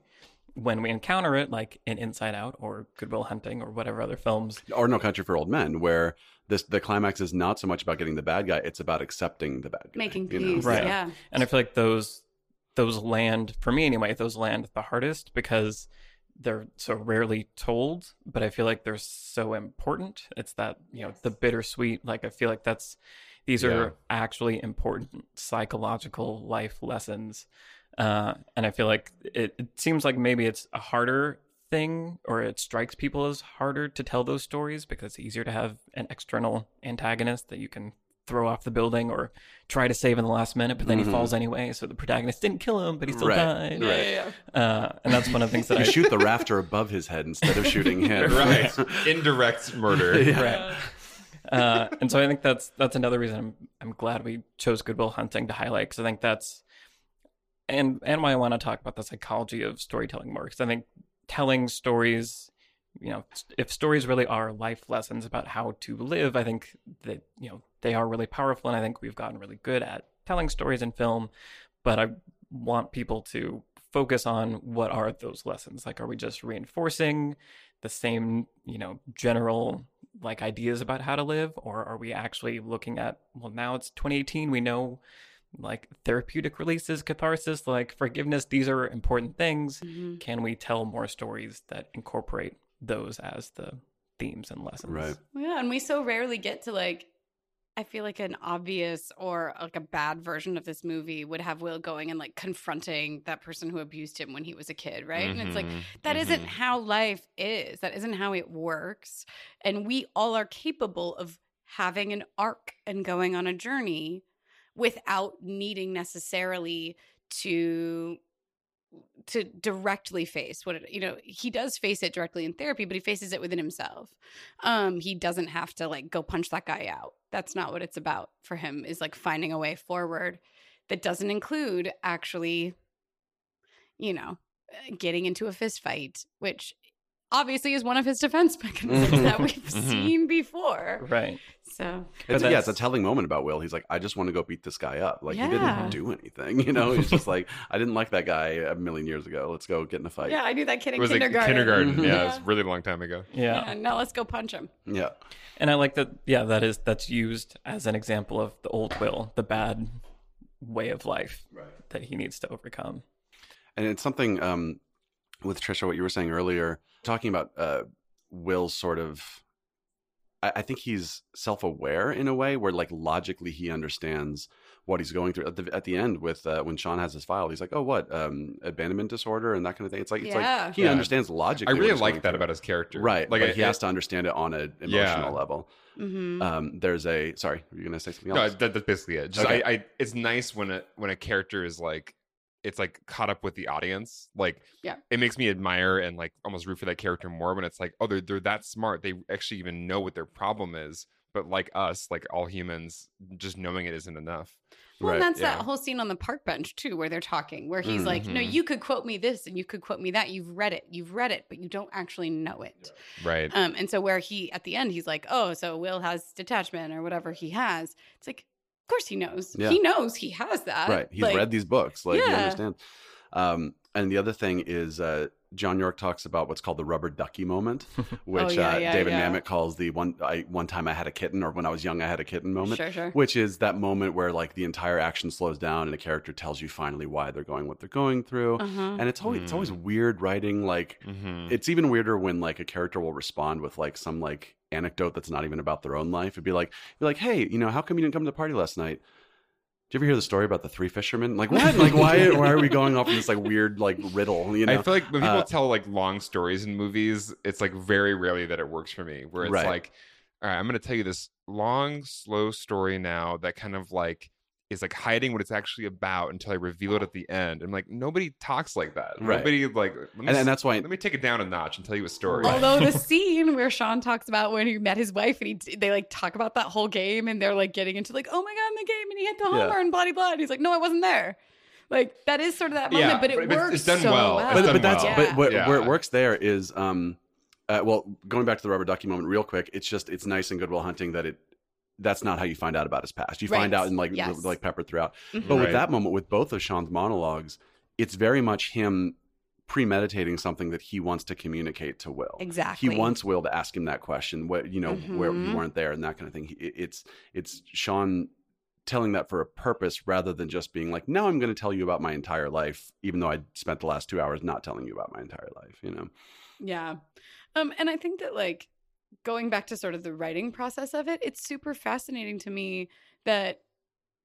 When we encounter it, like in Inside Out or Good Will Hunting or whatever other films, or No Country for Old Men, where this the climax is not so much about getting the bad guy; it's about accepting the bad guy. Making you know? peace, Right. yeah. and I feel like those those land for me anyway. Those land the hardest because they're so rarely told, but I feel like they're so important. It's that you know the bittersweet. Like I feel like that's these Yeah. are actually important psychological life lessons, uh, and I feel like it, it seems like maybe it's a harder thing or it strikes people as harder to tell those stories because it's easier to have an external antagonist that you can throw off the building or try to save in the last minute, but then Mhm. he falls anyway. So the protagonist didn't kill him, but he still Right. died. Right. yeah. Uh, and that's one of the things that You I shoot the rafter above his head instead of shooting him. right. Indirect murder. Yeah. right. Uh, and so I think that's that's another reason I'm I'm glad we chose Good Will Hunting to highlight because I think that's and and why I want to talk about the psychology of storytelling more because I think telling stories, you know, if stories really are life lessons about how to live, I think that you know they are really powerful, and I think we've gotten really good at telling stories in film. But I want people to focus on what are those lessons like are we just reinforcing the same you know general like ideas about how to live or are we actually looking at well now it's 2018 we know like therapeutic releases catharsis like forgiveness these are important things Mhm. can we tell more stories that incorporate those as the themes and lessons Right. Yeah, and we so rarely get to like I feel like an obvious or like a bad version of this movie would have Will going and like confronting that person who abused him when he was a kid, right? And it's like Mhm, that not mhm. how life is. That isn't how it works. And we all are capable of having an arc and going on a journey without needing necessarily to to directly face what it, you know he does face it directly in therapy but he faces it within himself um he doesn't have to like go punch that guy out that's not what it's about for him is like finding a way forward that doesn't include actually you know uh, getting into a fist fight which obviously is one of his defense mechanisms that we've Mhm. seen before Right. So It's, yeah, it's a telling moment about Will. He's like, I just want to go beat this guy up. Like he didn't do anything, you know. He's just like, I didn't like that guy a million years ago. Let's go get in a fight. yeah i knew that kid in was like kindergarten kindergarten. Mhm. Yeah, it was a really long time ago. Yeah. yeah now let's go punch him yeah. And I like that yeah, that is that's used as an example of the old will, the bad way of life Right. that he needs to overcome. And it's something um, with Trisha, what you were saying earlier, talking about uh, Will's sort of. I, I think he's self-aware in a way where, like, logically he understands what he's going through. At the at the end, with uh, when Sean has his file, he's like, "Oh, what um, abandonment disorder and that kind of thing." It's like it's Yeah. like he Yeah. understands logically. I really like that through. about his character. right. Like but I- he has to understand it on an emotional Yeah. level. mm-hmm. Um, there's a sorry, were you gonna say something No, else? that, that's basically it. Just Okay. I, I, it's nice when a when a character is like, it's like caught up with the audience. Like, Yeah. it makes me admire and like almost root for that character more when it's like, oh, they're they're that smart. They actually even know what their problem is. But like us, like all humans, just knowing it isn't enough. Well, and Right, that's yeah. that whole scene on the park bench too, where they're talking, where he's like, "No, Mhm. you could quote me this, and you could quote me that. You've read it, you've read it, but you don't actually know it." Right. Um, and so where he at the end, he's like, "Oh, so Will has detachment or whatever he has." It's like, of course he knows. Yeah. He knows he has that. right. He's Like, read these books. Like he Yeah. understands. Um, and the other thing is uh, John Yorke talks about what's called the rubber ducky moment, which Oh, yeah, uh, yeah, David yeah. Mamet calls the one I one time I had a kitten or when I was young I had a kitten moment. Sure, sure. Which is that moment where like the entire action slows down and a character tells you finally why they're going what they're going through. Uh-huh. And it's always it's always Mm. weird writing like Mhm. it's even weirder when like a character will respond with like some like anecdote that's not even about their own life. It'd be like, be like, hey, you know, how come you didn't come to the party last night? Did you ever hear the story about the three fishermen? Like what? like why? Why are we going off in this like weird like riddle? You know? I feel like when people Uh, tell like long stories in movies, it's like very rarely that it works for me. Where it's Right. like, all right, I'm going to tell you this long, slow story now that kind of like is like hiding what it's actually about until I reveal it at the end. I'm like, nobody talks like that. Right. Nobody like, let me, and, and that's why let me take it down a notch and tell you a story. Right. Although the scene where Sean talks about when he met his wife and he they like talk about that whole game and they're like getting into like oh my god in the game and he hit the Yeah. homer and blah blah blah and he's like no I wasn't there, like that is sort of that moment Yeah, but it but works it's done so well. well. But, done but that's well. but what, Yeah. where it works there is um uh, well going back to the rubber ducky moment real quick it's just it's nice in goodwill hunting that it that's not how you find out about his past you find out in like Yes. like peppered throughout Mhm. but with that moment with both of sean's monologues it's very much him premeditating something that he wants to communicate to will exactly he wants will to ask him that question what you know where you Mhm. weren't there and that kind of thing it's it's sean telling that for a purpose rather than just being like now i'm going to tell you about my entire life even though i spent the last two hours not telling you about my entire life you know Yeah. Um, and I think that like going back to sort of the writing process of it, it's super fascinating to me that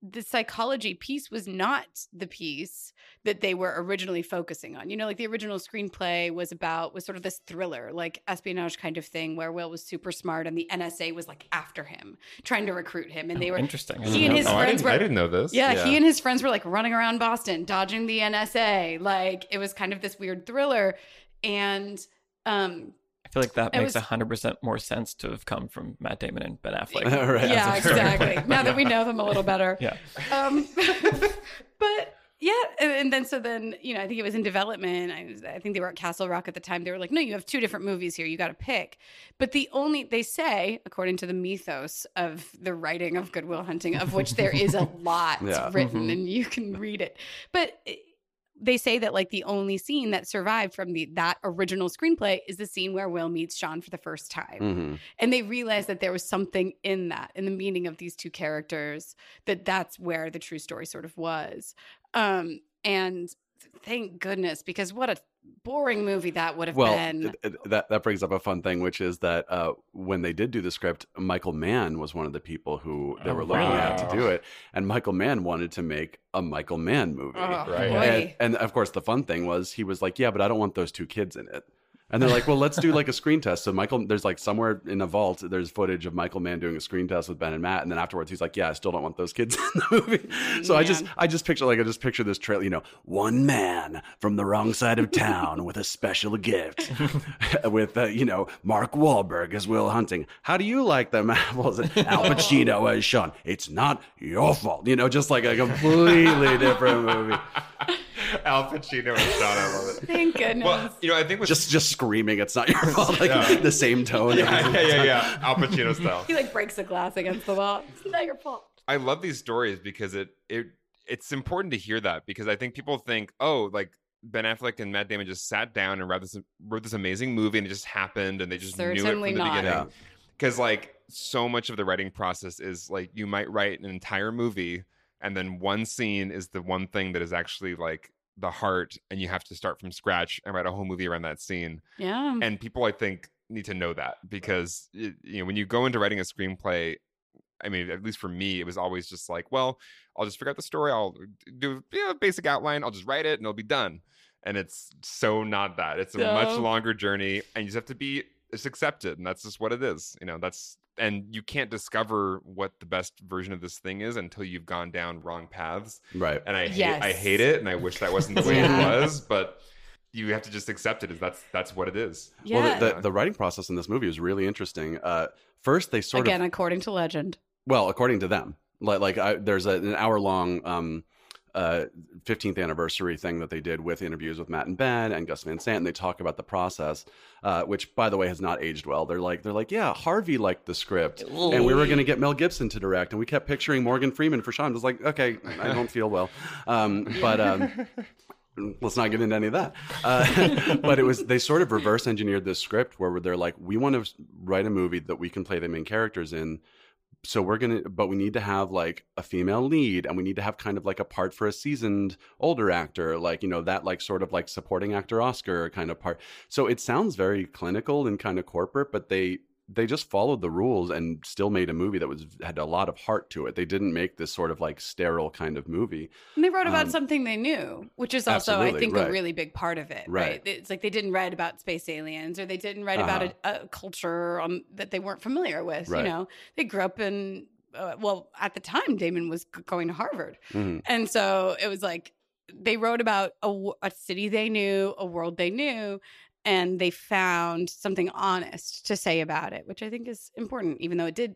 the psychology piece was not the piece that they were originally focusing on. You know, like the original screenplay was about was sort of this thriller, like espionage kind of thing where Will was super smart and the NSA was like after him, trying to recruit him and they Oh, were interesting. He and his that. oh, I friends didn't, I didn't know this. yeah, Yeah. he and his friends were like running around Boston, dodging the NSA. Like it was kind of this weird thriller. And um I feel like that It makes was- hundred percent more sense to have come from Matt Damon and Ben Affleck. Right. yeah, That's a fair exactly. point. Now that we know them a little better. Yeah. Um but yeah, and, and then so then, you know, I think it was in development. I, was, I think they were at Castle Rock at the time. They were like, "No, you have two different movies here. You got to pick." But the only they say, according to the mythos of the writing of Good Will Hunting, of which there is a lot Yeah. written, Mhm. and you can read it. But eh, they say that like the only scene that survived from the that original screenplay is the scene where Will meets Sean for the first time Mhm. and they realized that there was something in that in the meaning of these two characters that that's where the true story sort of was um and thank goodness, because what a boring movie that would have well, been. it- it- that that brings up a fun thing, which is that uh, when they did do the script, Michael Mann was one of the people who they Oh, were looking at to do it, and Michael Mann wanted to make a Michael Mann movie. Oh, Right. And, and of course, the fun thing was he was like, "Yeah, but I don't want those two kids in it." And they're like, "Well, let's do like a screen test." So Michael, there's like somewhere in a vault, there's footage of Michael Mann doing a screen test with Ben and Matt, and then afterwards, he's like, "Yeah, I still don't want those kids in the movie." So I just, I just picture like I just picture this trailer, you know, one man from the wrong side of town with a special gift, with uh, you know Mark Wahlberg as Will Hunting. How do you like them apples? Al Pacino as Sean. It's not your fault, you know, just like a completely different movie. Al Pacino and Sean. I love it. Thank goodness. Well, you know, I think with just just screaming it's not your fault like Yeah. the same tone yeah, yeah, yeah, yeah, Al Pacino style. he like breaks the glass against the wall. It's not your fault. I love these stories because it it it's important to hear that because I think people think, oh, like Ben Affleck and Matt Damon just sat down and wrote this wrote this amazing movie and it just happened and they just knew it from the not. beginning. Yeah. Because like so much of the writing process is like you might write an entire movie and then one scene is the one thing that is actually like the heart and you have to start from scratch and write a whole movie around that scene. Yeah. and people i think need to know that because you know when you go into writing a screenplay i mean at least for me it was always just like well i'll just figure out the story i'll do you know, a basic outline i'll just write it and it'll be done. And it's so not that. It's a much longer journey and you just have to be just accept it and that's just what it is you know that's and you can't discover what the best version of this thing is until you've gone down wrong paths right and I hate, I hate it, and I wish that wasn't the way Yeah. it was. But you have to just accept it as that's that's what it is. yeah. well the, the, the writing process in this movie is really interesting uh first they sort Again, of again according to legend. well according to them like like I, there's a, an hour long um uh 15th anniversary thing that they did with interviews with Matt and Ben and Gus Van Sant and they talk about the process uh which by the way has not aged well they're like they're like yeah Harvey liked the script and we were going to get Mel Gibson to direct and we kept picturing Morgan Freeman for Sean I was like okay I don't feel well um but um let's not get into any of that. Uh, but it was they sort of reverse engineered this script where they're like, we want to write a movie that we can play the main characters in. So we're gonna, but we need to have like a female lead, and we need to have kind of like a part for a seasoned older actor, like you know that like sort of like supporting actor Oscar kind of part. So it sounds very clinical and kind of corporate, but they they just followed the rules and still made a movie that was had a lot of heart to it. They didn't make this sort of like sterile kind of movie. And they wrote about Um, something they knew, which is also, I think, right. a really big part of it. Right. Right. It's like they didn't write about space aliens or they didn't write about a, a culture um, that they weren't familiar with. Uh-huh. Right. You know, they grew up in, uh, well, at the time, Damon was going to Harvard. Mhm. And so it was like they wrote about a city they knew, a world they knew, and they found something honest to say about it, which I think is important, even though it did,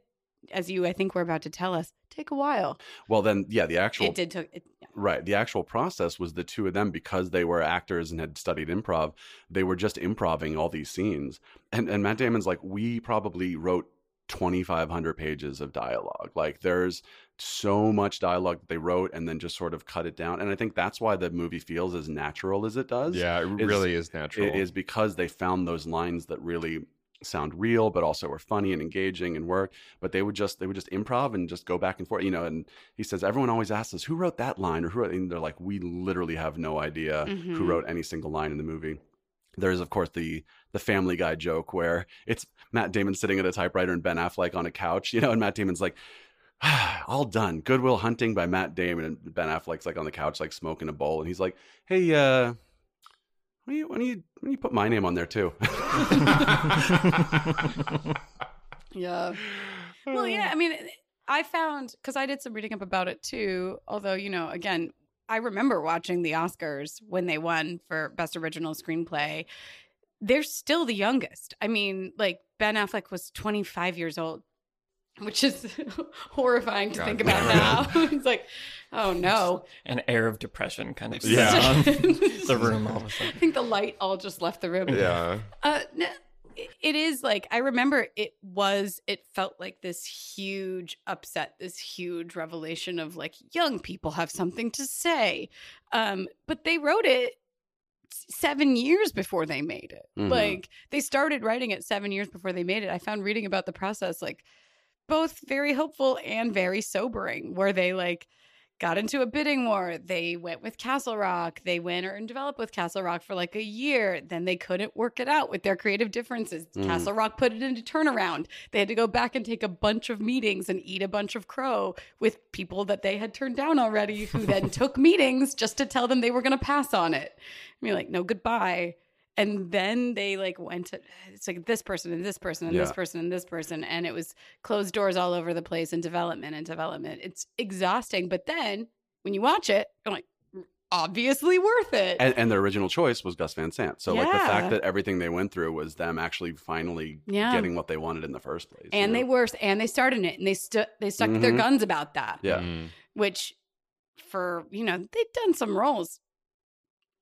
as you, I think, were about to tell us, take a while. Well, then, yeah, the actual It did took. It, yeah. Right. The actual process was the two of them because they were actors and had studied improv. They were just improving all these scenes. And and Matt Damon's like, we probably wrote 2,500 pages of dialogue. Like there's so much dialogue that they wrote and then just sort of cut it down. And I think that's why the movie feels as natural as it does. Yeah, it is- really is natural. It is because they found those lines that really sound real but also were funny and engaging and work but they would just they would just improv and just go back and forth you know and he says everyone always asks us who wrote that line or who wrote and they're like we literally have no idea who Mhm. wrote any single line in the movie there's of course the the family guy joke where it's matt damon sitting at a typewriter and ben affleck on a couch you know and matt damon's like all done good will hunting by matt damon and ben affleck's like on the couch like smoking a bowl and he's like hey uh when you, why don't you, why don't you put my name on there too? Yeah. Well, yeah. I mean, I found because I did some reading up about it too. Although, you know, again, I remember watching the Oscars when they won for Best Original Screenplay. They're still the youngest. I mean, like Ben Affleck was 25 years old, which is horrifying to God think about damn now. it's like, oh no. An air of depression kind of Yeah. on the room all of a I sudden. I think the light all just left the room. yeah. Uh, no, it- it is like I remember it was. It felt like this huge upset, this huge revelation of like young people have something to say. Um, but they wrote it seven years before they made it. Mhm. Like they started writing it seven years before they made it. I found reading about the process like both very hopeful and very sobering, where they like got into a bidding war. They went with Castle Rock. They went and developed with Castle Rock for like a year. Then they couldn't work it out with their creative differences. Mm. Castle Rock put it into turnaround. They had to go back and take a bunch of meetings and eat a bunch of crow with people that they had turned down already, who then took meetings just to tell them they were going to pass on it. I mean, like, no, goodbye. And then they like went to it's like this person and this person and this person and this person, and it was closed doors all over the place and development and development. It's exhausting, but then when you watch it, you're like, obviously worth it. And, and their original choice was Gus Van Sant. So like the fact that everything they went through was them actually finally Yeah. getting what they wanted in the first place. you and they know? were and they started it and they stuck they stuck to their guns about that. yeah. Mm. Which for you know, they've done some roles.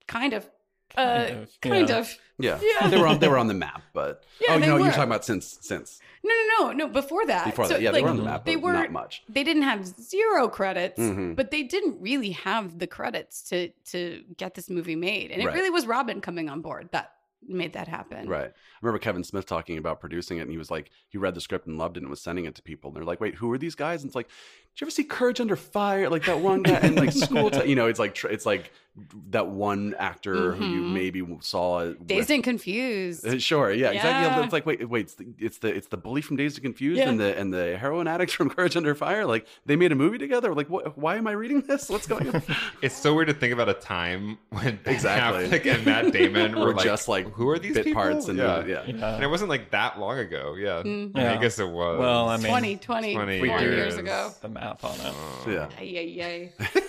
Kind of. Uh Kind of, kind yeah. of. Yeah. Yeah. They were on they were on the map, but Yeah, oh they no, you're were. talking about since since No, no, no, no. Before that, before So, that. Yeah, they were on the map, They were not much. They didn't have zero credits, Mhm. but they didn't really have the credits to to get this movie made, and it Right. really was Robin coming on board that made that happen. Right. I remember Kevin Smith talking about producing it, and he was like, he read the script and loved it and was sending it to people. And they're like, wait, who are these guys? And it's like, did you ever see Courage Under Fire? Like that one guy, and like school, Ti- you know, it's like tr- it's like that one actor who you Mhm. maybe saw. with- Dazed and Confused. Uh, Sure, yeah, exactly. It's like wait, wait, it's the it's the, it's the bully from Dazed and Confused Yeah. and the and the heroin addict from Courage Under Fire. Like they made a movie together. Like, what? Why am I reading this? What's going on? It's so weird to think about a time when Ben Exactly. Affleck and Matt Damon were Or like, just like who are these bit people? parts and yeah. yeah. Yeah. And it wasn't like that long ago. Yeah. Mhm. I, I guess it was. Well, I mean, 20, 20, 20 we 20 do years years. ago. the math on it. Uh, Yeah. Ay, ay, ay.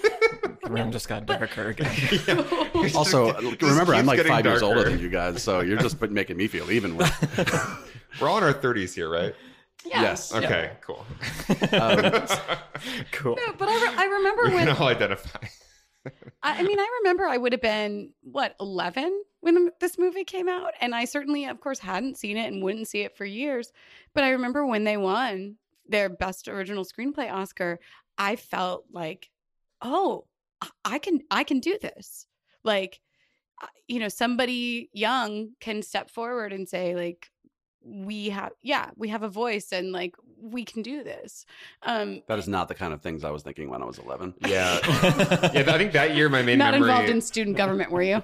The room just got darker again. Also, Just remember, I'm like getting five years older than you guys, so you're just making me feel even worse. We're all in our 30s here, right? Yeah. Yes. Okay, cool. Um, cool. No, but I, re- I remember we when can all identify. I, I mean, I remember I would have been what eleven when the, this movie came out, and I certainly, of course, hadn't seen it and wouldn't see it for years. But I remember when they won their Best Original Screenplay Oscar, I felt like, oh, I- can, I can do this. Like, you know, somebody young can step forward and say, like, we have, yeah, we have a voice, and like, we can do this. Um, that is not the kind of things I was thinking when I was 11. Yeah. yeah, I think that year my main not memory involved in student government, were you?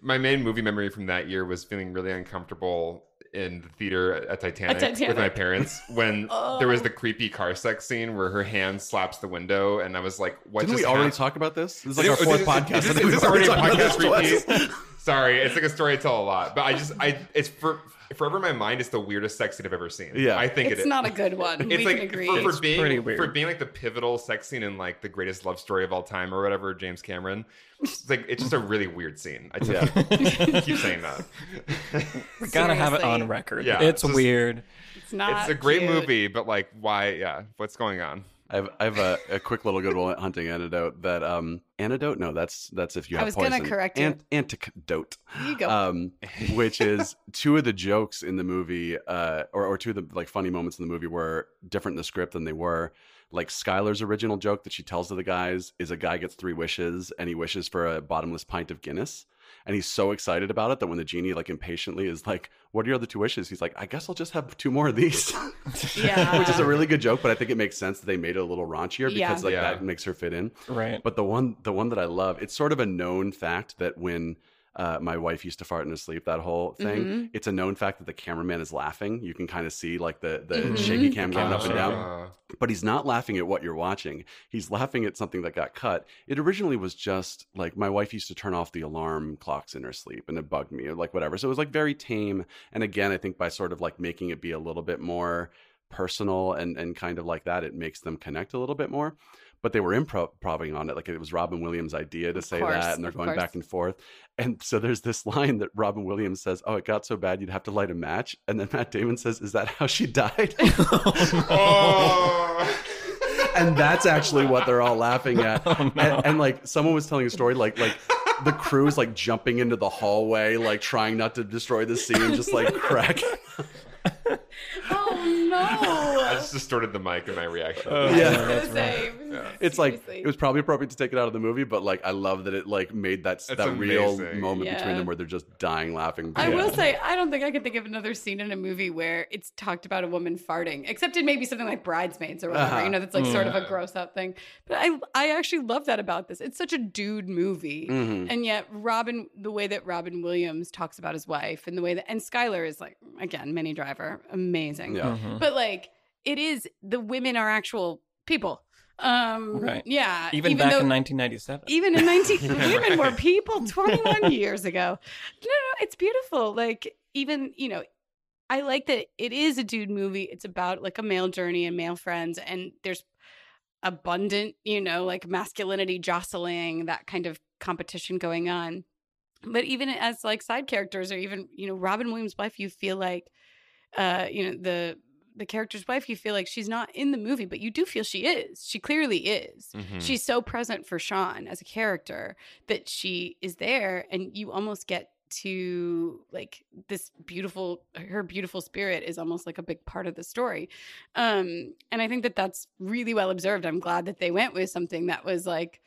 my main movie memory from that year was feeling really uncomfortable in the theater at Titanic, with my parents when there was Oh. the creepy car sex scene where her hand slaps the window, and I was like, "What?" Didn't we just already happened? talk about this? This is like Is our fourth is- podcast. Is, this, is this already a podcast this twice. repeat? Sorry, it's like a story I tell a lot, but I just I it's for forever in my mind. It's the weirdest sex scene I've ever seen. Yeah. I think it's it is. not a good one. It's we like can agree. For, for It's being pretty for being like the pivotal sex scene in like the greatest love story of all time or whatever, James Cameron. It's like it's just a really weird scene. I just keep saying that. We gotta have it on record. Yeah, it's just- weird. it's not. it's a great cute. movie, but like, why? Yeah, what's going on? I have, I have a, a quick little good hunting antidote that um antidote? No that's that's if you have I was gonna correct you. Ant- antidote. You go. um which is two of the jokes in the movie uh or, or two of the like funny moments in the movie were different in the script than they were. Like Skylar's original joke that she tells to the guys is a guy gets three wishes and he wishes for a bottomless pint of Guinness and he's so excited about it that when the genie like impatiently is like what are your other two wishes he's like I guess I'll just have two more of these yeah. which is a really good joke but I think it makes sense that they made it a little raunchier because Yeah. like Yeah. that makes her fit in Right. but the one, the one that I love, it's sort of a known fact that when uh, my wife used to fart in her sleep, that whole thing, Mhm. it's a known fact that the cameraman is laughing. You can kind of see like the the Mhm. shaky cam going up and down, Uh, but he's not laughing at what you're watching. He's laughing at something that got cut. It originally was just like my wife used to turn off the alarm clocks in her sleep, and it bugged me, or like whatever. So it was like very tame. And again, I think by sort of like making it be a little bit more personal and and kind of like that, it makes them connect a little bit more. But they were improving on it, like it was Robin Williams' idea to Of say course, that, and they're going course. back and forth. And so there's this line that Robin Williams says, "Oh, it got so bad you'd have to light a match," and then Matt Damon says, "Is that how she died?" oh. and that's actually what they're all laughing at. Oh, no. and, and like someone was telling a story, like like the crew's like jumping into the hallway, like trying not to destroy the scene, just like cracking. oh no. I just distorted the mic in my reaction. Oh, Yeah. yeah, that's right. Same. Yeah. it's like it was probably appropriate to take it out of the movie, but like I love that it like made that It's that real amazing. moment between them where they're just dying laughing. I Yeah. will say, I don't think I could think of another scene in a movie where it's talked about a woman farting, except in maybe something like Bridesmaids or whatever. Uh-huh. You know, that's like sort of a gross out thing. But I, I actually love that about this. It's such a dude movie, Mhm. and yet Robin, the way that Robin Williams talks about his wife, and the way that, and Skylar is like again, Minnie Driver, amazing. Yeah. Mhm. But like, it is the women are actual people. Um, Right. Yeah. Even, back though- in 1997. even in 19 women were people 21 years ago no no it's beautiful like even you know i like that it is a dude movie it's about like a male journey and male friends and there's abundant you know like masculinity jostling that kind of competition going on but even as like side characters or even you know robin williams wife you feel like uh you know the the character's wife you feel like she's not in the movie but you do feel she is she clearly is Mhm. she's so present for Sean as a character that she is there and you almost get to like this beautiful her beautiful spirit is almost like a big part of the story um and i think that that's really well observed i'm glad that they went with something that was like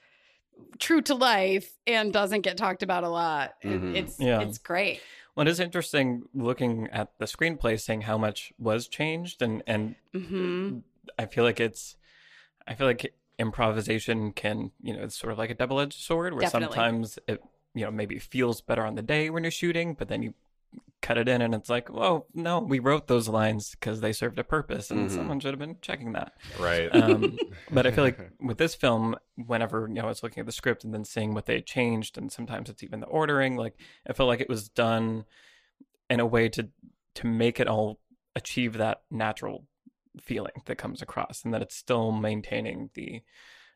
true to life and doesn't get talked about a lot And Mhm. it's Yeah. it's great Well, it is interesting looking at the screenplay, seeing how much was changed, and and hmm I feel like it's, I feel like improvisation can, you know, it's sort of like a double edged sword, where Definitely. sometimes it, you know, maybe feels better on the day when you're shooting, but then you cut it in and it's like, well no, we wrote those lines because they served a purpose, and Mhm. someone should have been checking that. right. Um, but I feel like with this film, whenever you know I was looking at the script and then seeing what they changed, and sometimes it's even the ordering, like I felt like it was done in a way to to make it all achieve that natural feeling that comes across, and that it's still maintaining the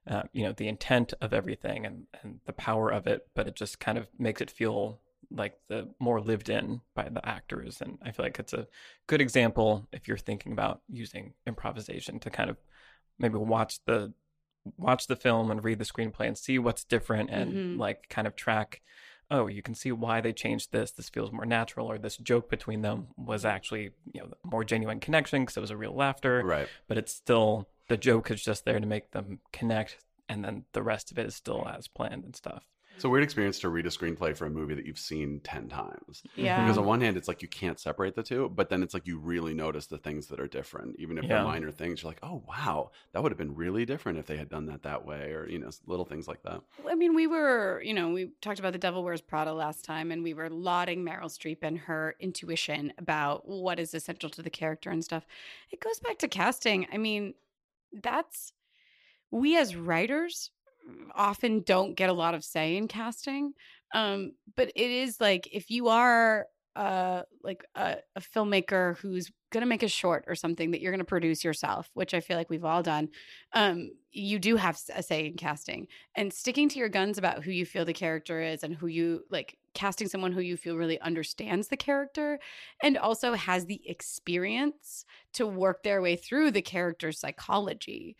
uh, you know the intent of everything and and the power of it, but it just kind of makes it feel like the more lived in by the actors and i feel like it's a good example if you're thinking about using improvisation to kind of maybe watch the watch the film and read the screenplay and see what's different and Mhm. like kind of track oh you can see why they changed this this feels more natural or this joke between them was actually you know more genuine connection because it was a real laughter right. but it's still the joke is just there to make them connect and then the rest of it is still as planned and stuff It's a weird experience to read a screenplay for a movie that you've seen 10 times. yeah Because on one hand, it's like you can't separate the two, but then it's like you really notice the things that are different. Even if Yeah. they're minor things, you're like, oh, wow, that would have been really different if they had done that that way, or, you know, little things like that. I mean, we were, you know, we talked about The Devil Wears Prada last time, and we were lauding Meryl Streep and her intuition about what is essential to the character and stuff. It goes back to casting. I mean, that's we as writers often don't get a lot of say in casting. Um, but it is like if you are uh like a, a filmmaker who's gonna make a short or something that you're gonna produce yourself, which I feel like we've all done, um, you do have a say in casting and sticking to your guns about who you feel the character is and who you like casting someone who you feel really understands the character and also has the experience to work their way through the character's psychology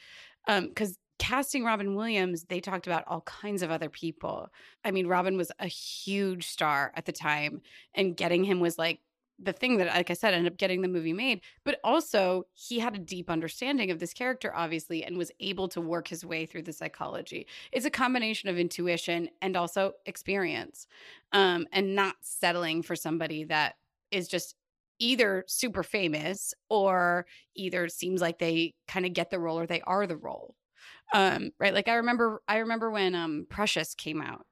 um because casting robin williams they talked about all kinds of other people. I mean robin was a huge star at the time and getting him was like the thing that like i said ended up getting the movie made but also he had a deep understanding of this character obviously and was able to work his way through the psychology. It's a combination of intuition and also experience um and not settling for somebody that is just either super famous or either seems like they kind of get the role or they are the role um right like i remember i remember when um precious came out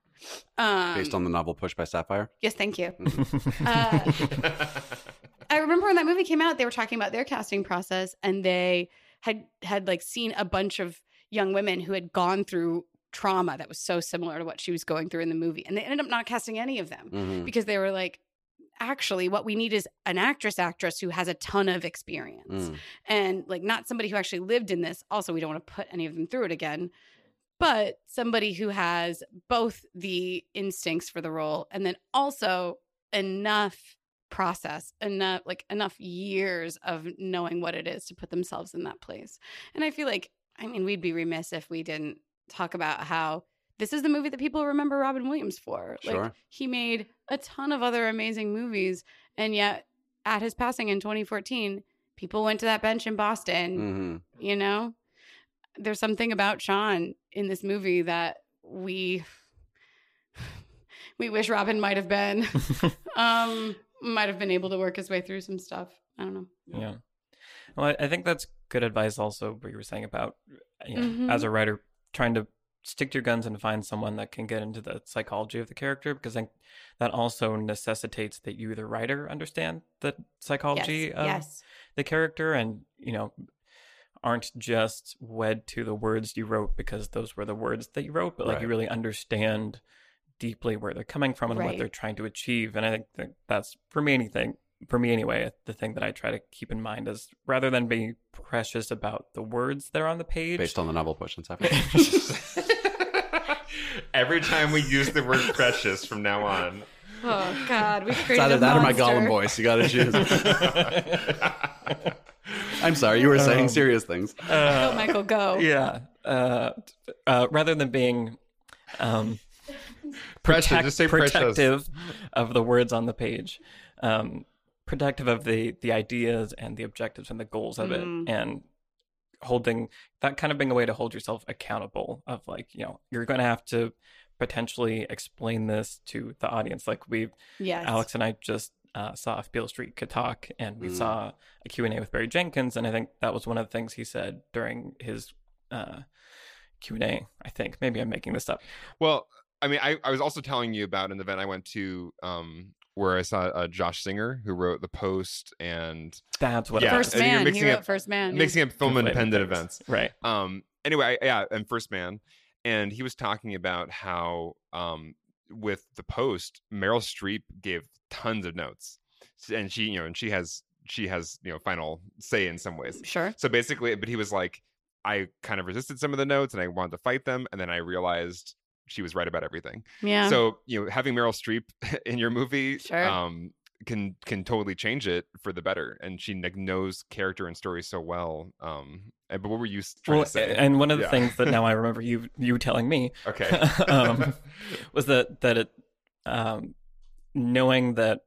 um Based on the novel Push by Sapphire. yes thank you Mhm. uh, I remember when that movie came out, they were talking about their casting process and they had had like seen a bunch of young women who had gone through trauma that was so similar to what she was going through in the movie. And they ended up not casting any of them Mhm. because they were like, actually, what we need is an actress actress who has a ton of experience Mm. and like not somebody who actually lived in this. Also, we don't want to put any of them through it again. But somebody who has both the instincts for the role and then also enough process enough like enough years of knowing what it is to put themselves in that place and i feel like i mean we'd be remiss if we didn't talk about how this is the movie that people remember robin williams for like Sure. he made a ton of other amazing movies and yet at his passing in 2014 people went to that bench in Boston. hmm You know, there's something about Sean in this movie that we we wish Robin might have been um might have been able to work his way through some stuff. I don't know. Yeah. Well, I, I think that's good advice. Also, what you were saying about, you know, Mhm. as a writer, trying to stick to your guns and find someone that can get into the psychology of the character, because I think that also necessitates that you, the writer, understand the psychology yes. of yes. the character, and you know, aren't just wed to the words you wrote because those were the words that you wrote, but like you really understand deeply where they're coming from and what they're trying to achieve. And I think that that's for me anything for me anyway, the thing that I try to keep in mind is rather than being precious about the words that are on the page. Based on the novel push and stuff. Every time we use the word precious from now on. Oh God, we It's created either a that or my monster. Gollum voice. You got to choose. I'm sorry, you were saying Um, serious things. Go, Michael, go. yeah. Uh, uh, rather than being um, Precious, protect- just say precious. protective of the words on the page, um, protective of the the ideas and the objectives and the goals of Mhm. it, and holding that kind of being a way to hold yourself accountable. Of like, you know, you're going to have to potentially explain this to the audience. Like we, Yes. Alex and I just uh, saw If Beale Street Could Talk, and we Mm. saw a Q&A with Barry Jenkins, and I think that was one of the things he said during his uh, Q&A, I think. Maybe I'm making this up. Well, I mean, I, I was also telling you about an event I went to um, where I saw uh, Josh Singer, who wrote The Post and That's what Yeah, it First was. and you're man. mixing He wrote up- First man. mixing up film independent events. Right. Um, anyway, I, yeah, and First Man, and he was talking about how um, with The Post, Meryl Streep gave tons of notes, and she, you know, and she has she has you know final say in some ways. Sure. So basically, but he was like, I kind of resisted some of the notes and I wanted to fight them, and then I realized she was right about everything. Yeah. So you know, having Meryl Streep in your movie, Sure. um, can can totally change it for the better, and she like knows character and story so well. Um, and, but what were you trying Well, to say? and one of the Yeah. things that now I remember you you telling me okay, um, was that that it um, knowing that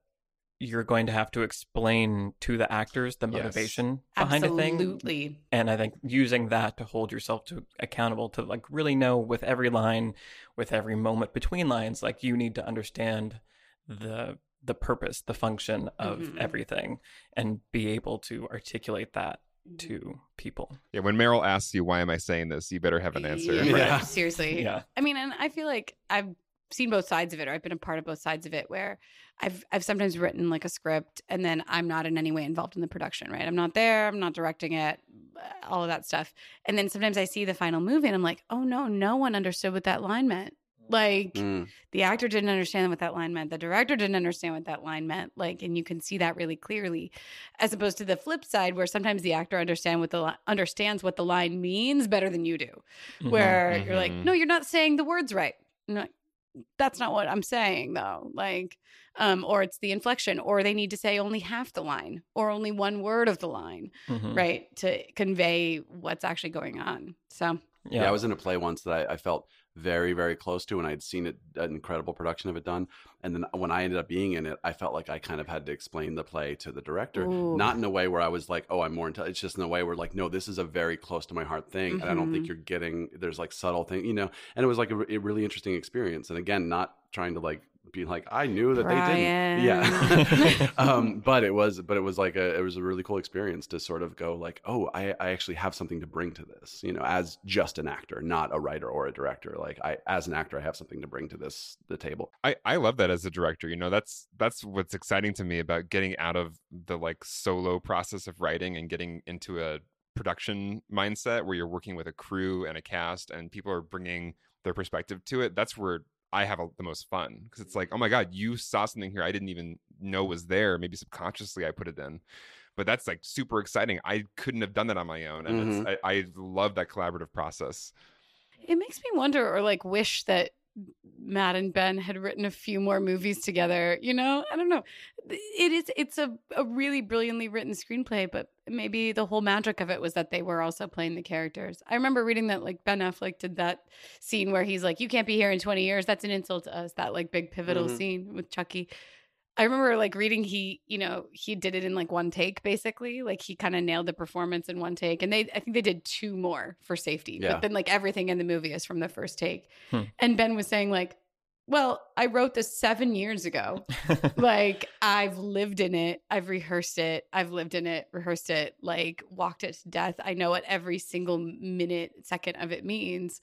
you're going to have to explain to the actors the Yes. motivation behind a thing Absolutely. and i think using that to hold yourself to accountable to like really know with every line with every moment between lines like you need to understand the the purpose the function of Mhm. everything and be able to articulate that to people yeah. When Meryl asks you why am I saying this, you better have an answer. Yeah, Yeah. Seriously. yeah I mean, and I feel like I've seen both sides of it, or I've been a part of both sides of it, where I've I've sometimes written like a script, and then I'm not in any way involved in the production. Right? I'm not there. I'm not directing it. All of that stuff. And then sometimes I see the final movie, and I'm like, oh no, no one understood what that line meant. Like Mm. the actor didn't understand what that line meant. The director didn't understand what that line meant. Like, and you can see that really clearly, as opposed to the flip side, where sometimes the actor understand what the li- understands what the line means better than you do Mhm. where you're like, Mhm. no, you're not saying the words right. No, that's not what I'm saying though. Like, um, or it's the inflection, or they need to say only half the line, or only one word of the line, Mhm. right, to convey what's actually going on. So, Yeah. I was in a play once that I, I felt very, very close to, and I'd seen it, an incredible production of it done. And then when I ended up being in it, I felt like I kind of had to explain the play to the director, Ooh. not in a way where I was like, "Oh, I'm more into." It's just in a way where like, "No, this is a very close to my heart thing," and I don't think Mhm. you're getting. There's like subtle thing, you know. And it was like a, a really interesting experience. And again, not trying to like be like, "I knew that they didn't." Yeah. um, but it was, but it was like a, it was a really cool experience to sort of go like, "Oh, I, I actually have something to bring to this," you know, as just an actor, not a writer or a director. Like I, as an actor, I have something to bring to this the table. I, I love that as a director. You know, that's that's what's exciting to me about getting out of the like solo process of writing and getting into a production mindset where you're working with a crew and a cast and people are bringing their perspective to it. That's where I have a, the most fun because it's mm-hmm. like, oh my god, you saw something here I didn't even know was there. Maybe subconsciously I put it in. But that's like super exciting. I couldn't have done that on my own, and it's, mm-hmm. I, I love that collaborative process. it makes me wonder, or like wish that Matt and Ben had written a few more movies together. You know, I don't know. It is. It's a, a really brilliantly written screenplay, but maybe the whole magic of it was that they were also playing the characters. I remember reading that like Ben Affleck did that scene where he's like, "You can't be here in twenty years. That's an insult to us." That like big pivotal Mhm. scene with Chuckie. I remember like reading he, you know, he did it in like one take basically. Like he kind of nailed the performance in one take. And they I think they did two more for safety. Yeah. But then like everything in the movie is from the first take. Hmm. And Ben was saying like, "Well, I wrote this 7 years ago. like I've lived in it. I've rehearsed it. I've lived in it, rehearsed it, like walked it to death. I know what every single minute, second of it means."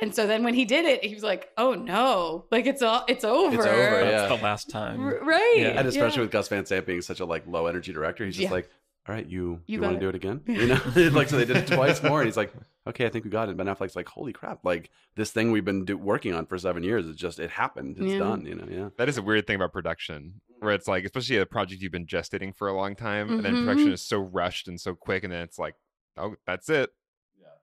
And so then when he did it, he was like, "Oh no. Like it's all it's over." It's over, yeah. That's the last time. R- right. Yeah. and especially yeah. with Gus Van Sant being such a like low energy director, he's just Yeah. like, "All right, you You you, want to do it again?" You know, like so they did it twice more, and he's like, "Okay, I think we got it." Ben Affleck's like, "Holy crap! Like this thing we've been do- working on for seven years, it just it happened. It's Yeah. done." You know, yeah. That is a weird thing about production, where it's like, especially a project you've been gestating for a long time, and then production mm-hmm. is so rushed and so quick, and then it's like, oh, that's it.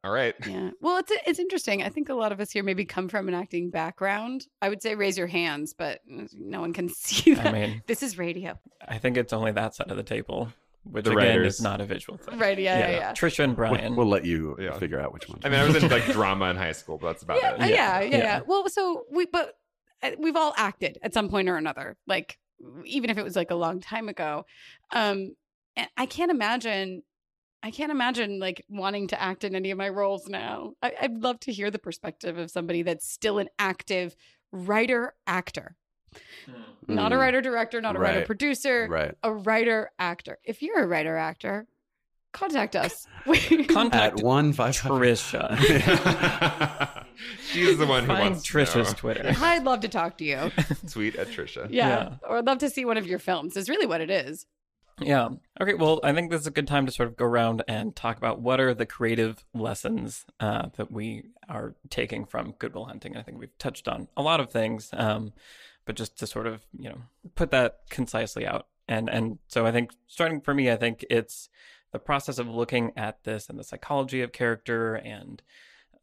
All right. Yeah. Well, it's it's interesting. I think a lot of us here maybe come from an acting background. I would say raise your hands, but no one can see that. I mean, this is radio. I think it's only that side of the table, which The again writers. is not a visual thing. Right. Yeah. Yeah. yeah. Trisha and We'll, Brian. we'll let you Yeah. figure out which one. I mean, I was in like drama in high school, but that's about yeah, it. uh, yeah, yeah, Yeah. yeah. Well, so we, but uh, we've all acted at some point or another, like even if it was like a long time ago. Um, and I can't imagine, I can't imagine like wanting to act in any of my roles now. I, I'd love to hear the perspective of somebody that's still an active writer actor, not a Mm, writer director, not a writer producer, right a writer actor. If you're a writer actor, contact us. Contact at one five Trisha. She's the one who Find wants to Trisha's know. Twitter. I'd love to talk to you. Tweet at Trisha. Yeah. Yeah. Or I'd love to see one of your films, is really what it is. Yeah. Okay. Well, I think this is a good time to sort of go around and talk about what are the creative lessons uh, that we are taking from Good Will Hunting. I think we've touched on a lot of things, um, but just to sort of you know put that concisely out. And and so I think starting for me, I think it's the process of looking at this and the psychology of character and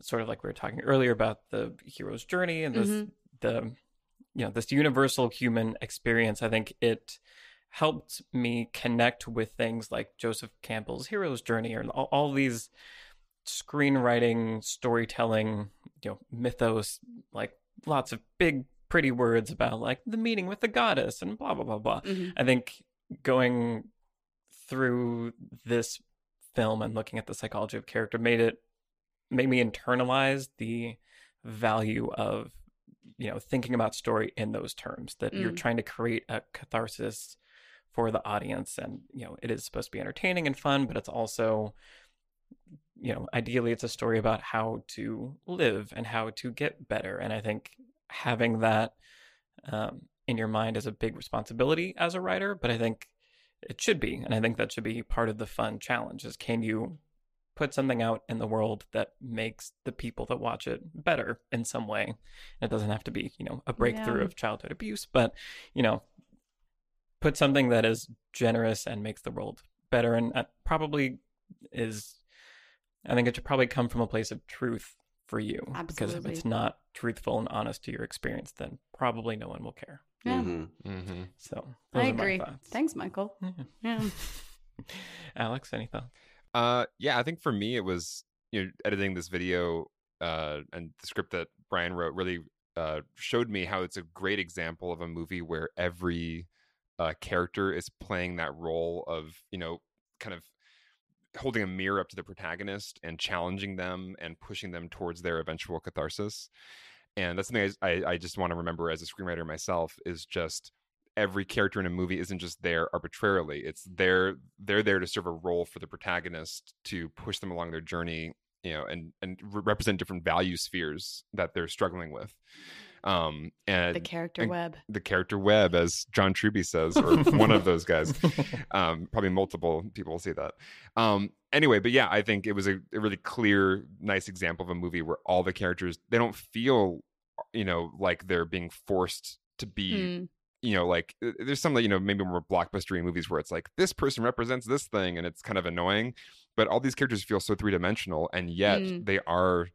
sort of like we were talking earlier about the hero's journey and this Mhm. the you know this universal human experience. I think it helped me connect with things like Joseph Campbell's hero's journey or all, all these screenwriting, storytelling, you know, mythos, like lots of big, pretty words about like the meeting with the goddess and blah blah blah blah. Mhm. I think going through this film and looking at the psychology of character made it made me internalize the value of you know thinking about story in those terms that you're Mm. trying to create a catharsis for the audience and you know it is supposed to be entertaining and fun but it's also you know ideally it's a story about how to live and how to get better and i think having that um, in your mind is a big responsibility as a writer but i think it should be and i think that should be part of the fun challenge is can you put something out in the world that makes the people that watch it better in some way it doesn't have to be you know a breakthrough Yeah. of childhood abuse but you know put something that is generous and makes the world better and uh, probably is i think it should probably come from a place of truth for you because if it's not truthful and honest to your experience then probably no one will care Yeah. Mhm. Mm-hmm. so I those are my agree. thoughts. Thanks, Michael. Yeah. Yeah. alex any thoughts Uh, yeah, I think for me it was you know editing this video uh, and the script that Brian wrote really uh, showed me how it's a great example of a movie where every uh, character is playing that role of you know kind of holding a mirror up to the protagonist and challenging them and pushing them towards their eventual catharsis. And that's something I, I, I just want to remember as a screenwriter myself is just every character in a movie isn't just there arbitrarily. It's there they're there to serve a role for the protagonist to push them along their journey, you know, and and re- represent different value spheres that they're struggling with. Um and The character and- web. the character web, as John Truby says, or one of those guys. Um, probably multiple people will see that. Um, anyway, but yeah, I think it was a, a really clear, nice example of a movie where all the characters they don't feel, you know, like they're being forced to be Hmm. you know, like uh, there's some like you know maybe more blockbustery movies where it's like this person represents this thing and it's kind of annoying, but all these characters feel so three dimensional and yet Mm. they are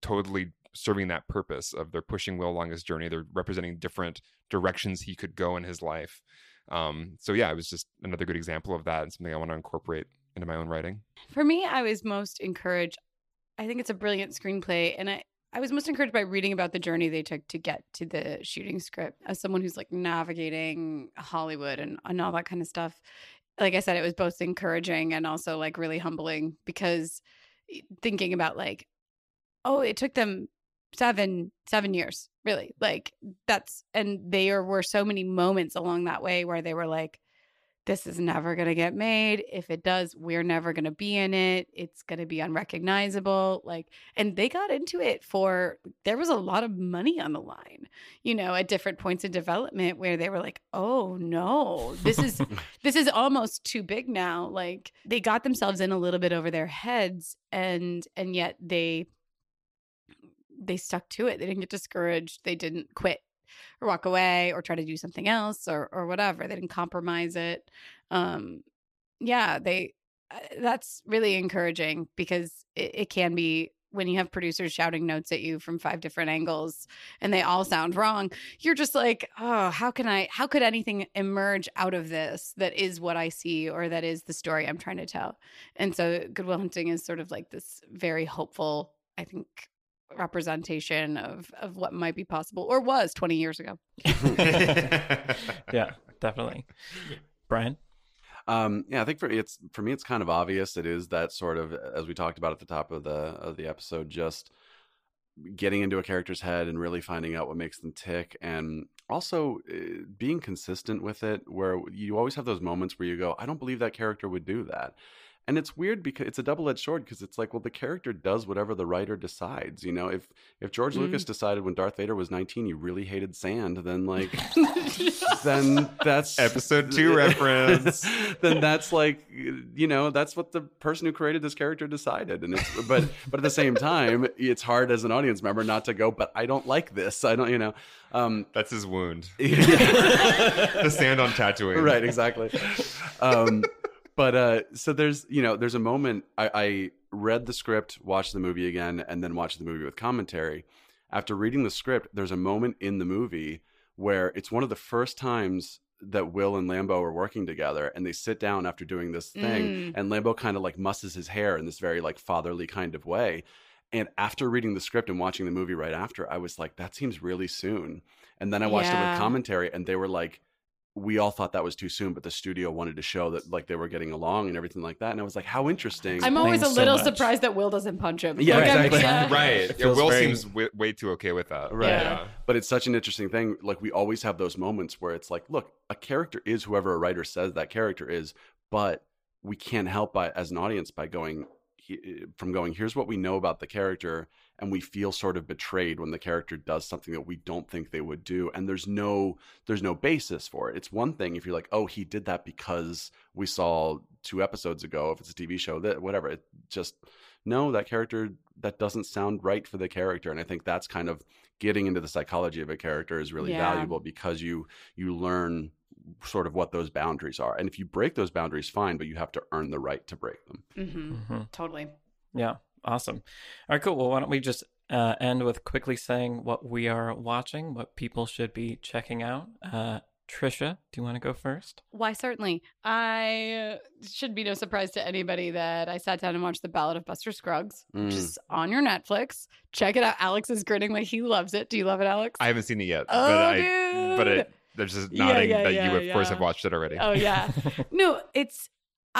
totally serving that purpose of they're pushing Will along his journey. They're representing different directions he could go in his life. Um, so yeah, it was just another good example of that and something I want to incorporate into my own writing. For me, I was most encouraged. I think it's a brilliant screenplay, and I I was most encouraged by reading about the journey they took to get to the shooting script as someone who's like navigating Hollywood and, and all that kind of stuff. Like I said, it was both encouraging and also like really humbling because eh, thinking about like, oh, it took them seven seven years really like that's and there were so many moments along that way where they were like this is never going to get made. If it does, we're never going to be in it. It's going to be unrecognizable. Like, and they got into it for, there was a lot of money on the line, you know, at different points in development where they were like, oh no, this is, this is almost too big now. Like, they got themselves in a little bit over their heads and, and yet they, they stuck to it. They didn't get discouraged. They didn't quit or walk away or try to do something else or or whatever. They didn't compromise it. Um, yeah, they. Uh, that's really encouraging because it, it can be when you have producers shouting notes at you from five different angles and they all sound wrong you're just like oh how can i how could anything emerge out of this that is what i see or that is the story i'm trying to tell and so Good Will Hunting is sort of like this very hopeful i think representation of of what might be possible or was 20 years ago. yeah, definitely. Brian? Um, yeah, I think for it's for me, it's kind of obvious. It is that sort of as we talked about at the top of the of the episode, just getting into a character's head and really finding out what makes them tick, and also uh, being consistent with it. Where you always have those moments where you go, "I don't believe that character would do that," and it's weird because it's a double-edged sword because it's like well the character does whatever the writer decides you know? If if george mm. lucas decided when darth vader was 19 he really hated sand then like then that's episode 2 reference. then that's like you know that's what the person who created this character decided and it's but but at the same time it's hard as an audience member not to go but i don't like this. I don't you know? Um, that's his wound. The sand on Tatooine. Right exactly. Um, but uh, so there's you know there's a moment I, I read the script, watched the movie again, and then watched the movie with commentary. After reading the script, there's a moment in the movie where it's one of the first times that Will and Lambeau are working together and they sit down after doing this thing mm. and Lambeau kind of like musses his hair in this very like fatherly kind of way. And after reading the script and watching the movie right after, I was like, that seems really soon. And then I watched yeah. it with commentary and they were like, we all thought that was too soon, but the studio wanted to show that like they were getting along and everything like that. And I was like, how interesting. I'm always a little so surprised that Will doesn't punch him. Yeah, like, exactly. Yeah. right. Yeah, Will very... seems w- way too okay with that. Right. Yeah. But it's such an interesting thing. Like we always have those moments where it's like, look, a character is whoever a writer says that character is, but we can't help by as an audience by going from going, here's what we know about the character and we feel sort of betrayed when the character does something that we don't think they would do and there's no there's no basis for it it's one thing if you're like oh he did that because we saw two episodes ago if it's a tv show that whatever it just no that character that doesn't sound right for the character and i think that's kind of getting into the psychology of a character is really yeah. valuable because you you learn sort of what those boundaries are and if you break those boundaries fine but you have to earn the right to break them mm-hmm. Mm-hmm. totally yeah Awesome. All right, cool. Well, why don't we just uh, end with quickly saying what we are watching, what people should be checking out. Uh, Trisha, do you want to go first? Why, certainly. I should be no surprise to anybody that I sat down and watched The Ballad of Buster Scruggs, mm. which is on your Netflix. Check it out. Alex is grinning like he loves it. Do you love it, Alex? I haven't seen it yet. Oh, but dude. I, but it, there's just nodding yeah, yeah, that yeah, you, of course, have watched it already. Oh, yeah. no, it's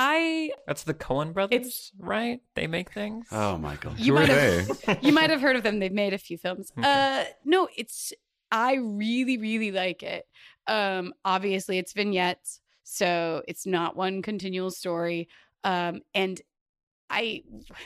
I That's the Coen brothers, right? They make things. Oh my god. You Who might have you might have heard of them. They've made a few films. Okay. Uh no, it's I really really like it. Um obviously it's vignettes, so it's not one continual story. Um and I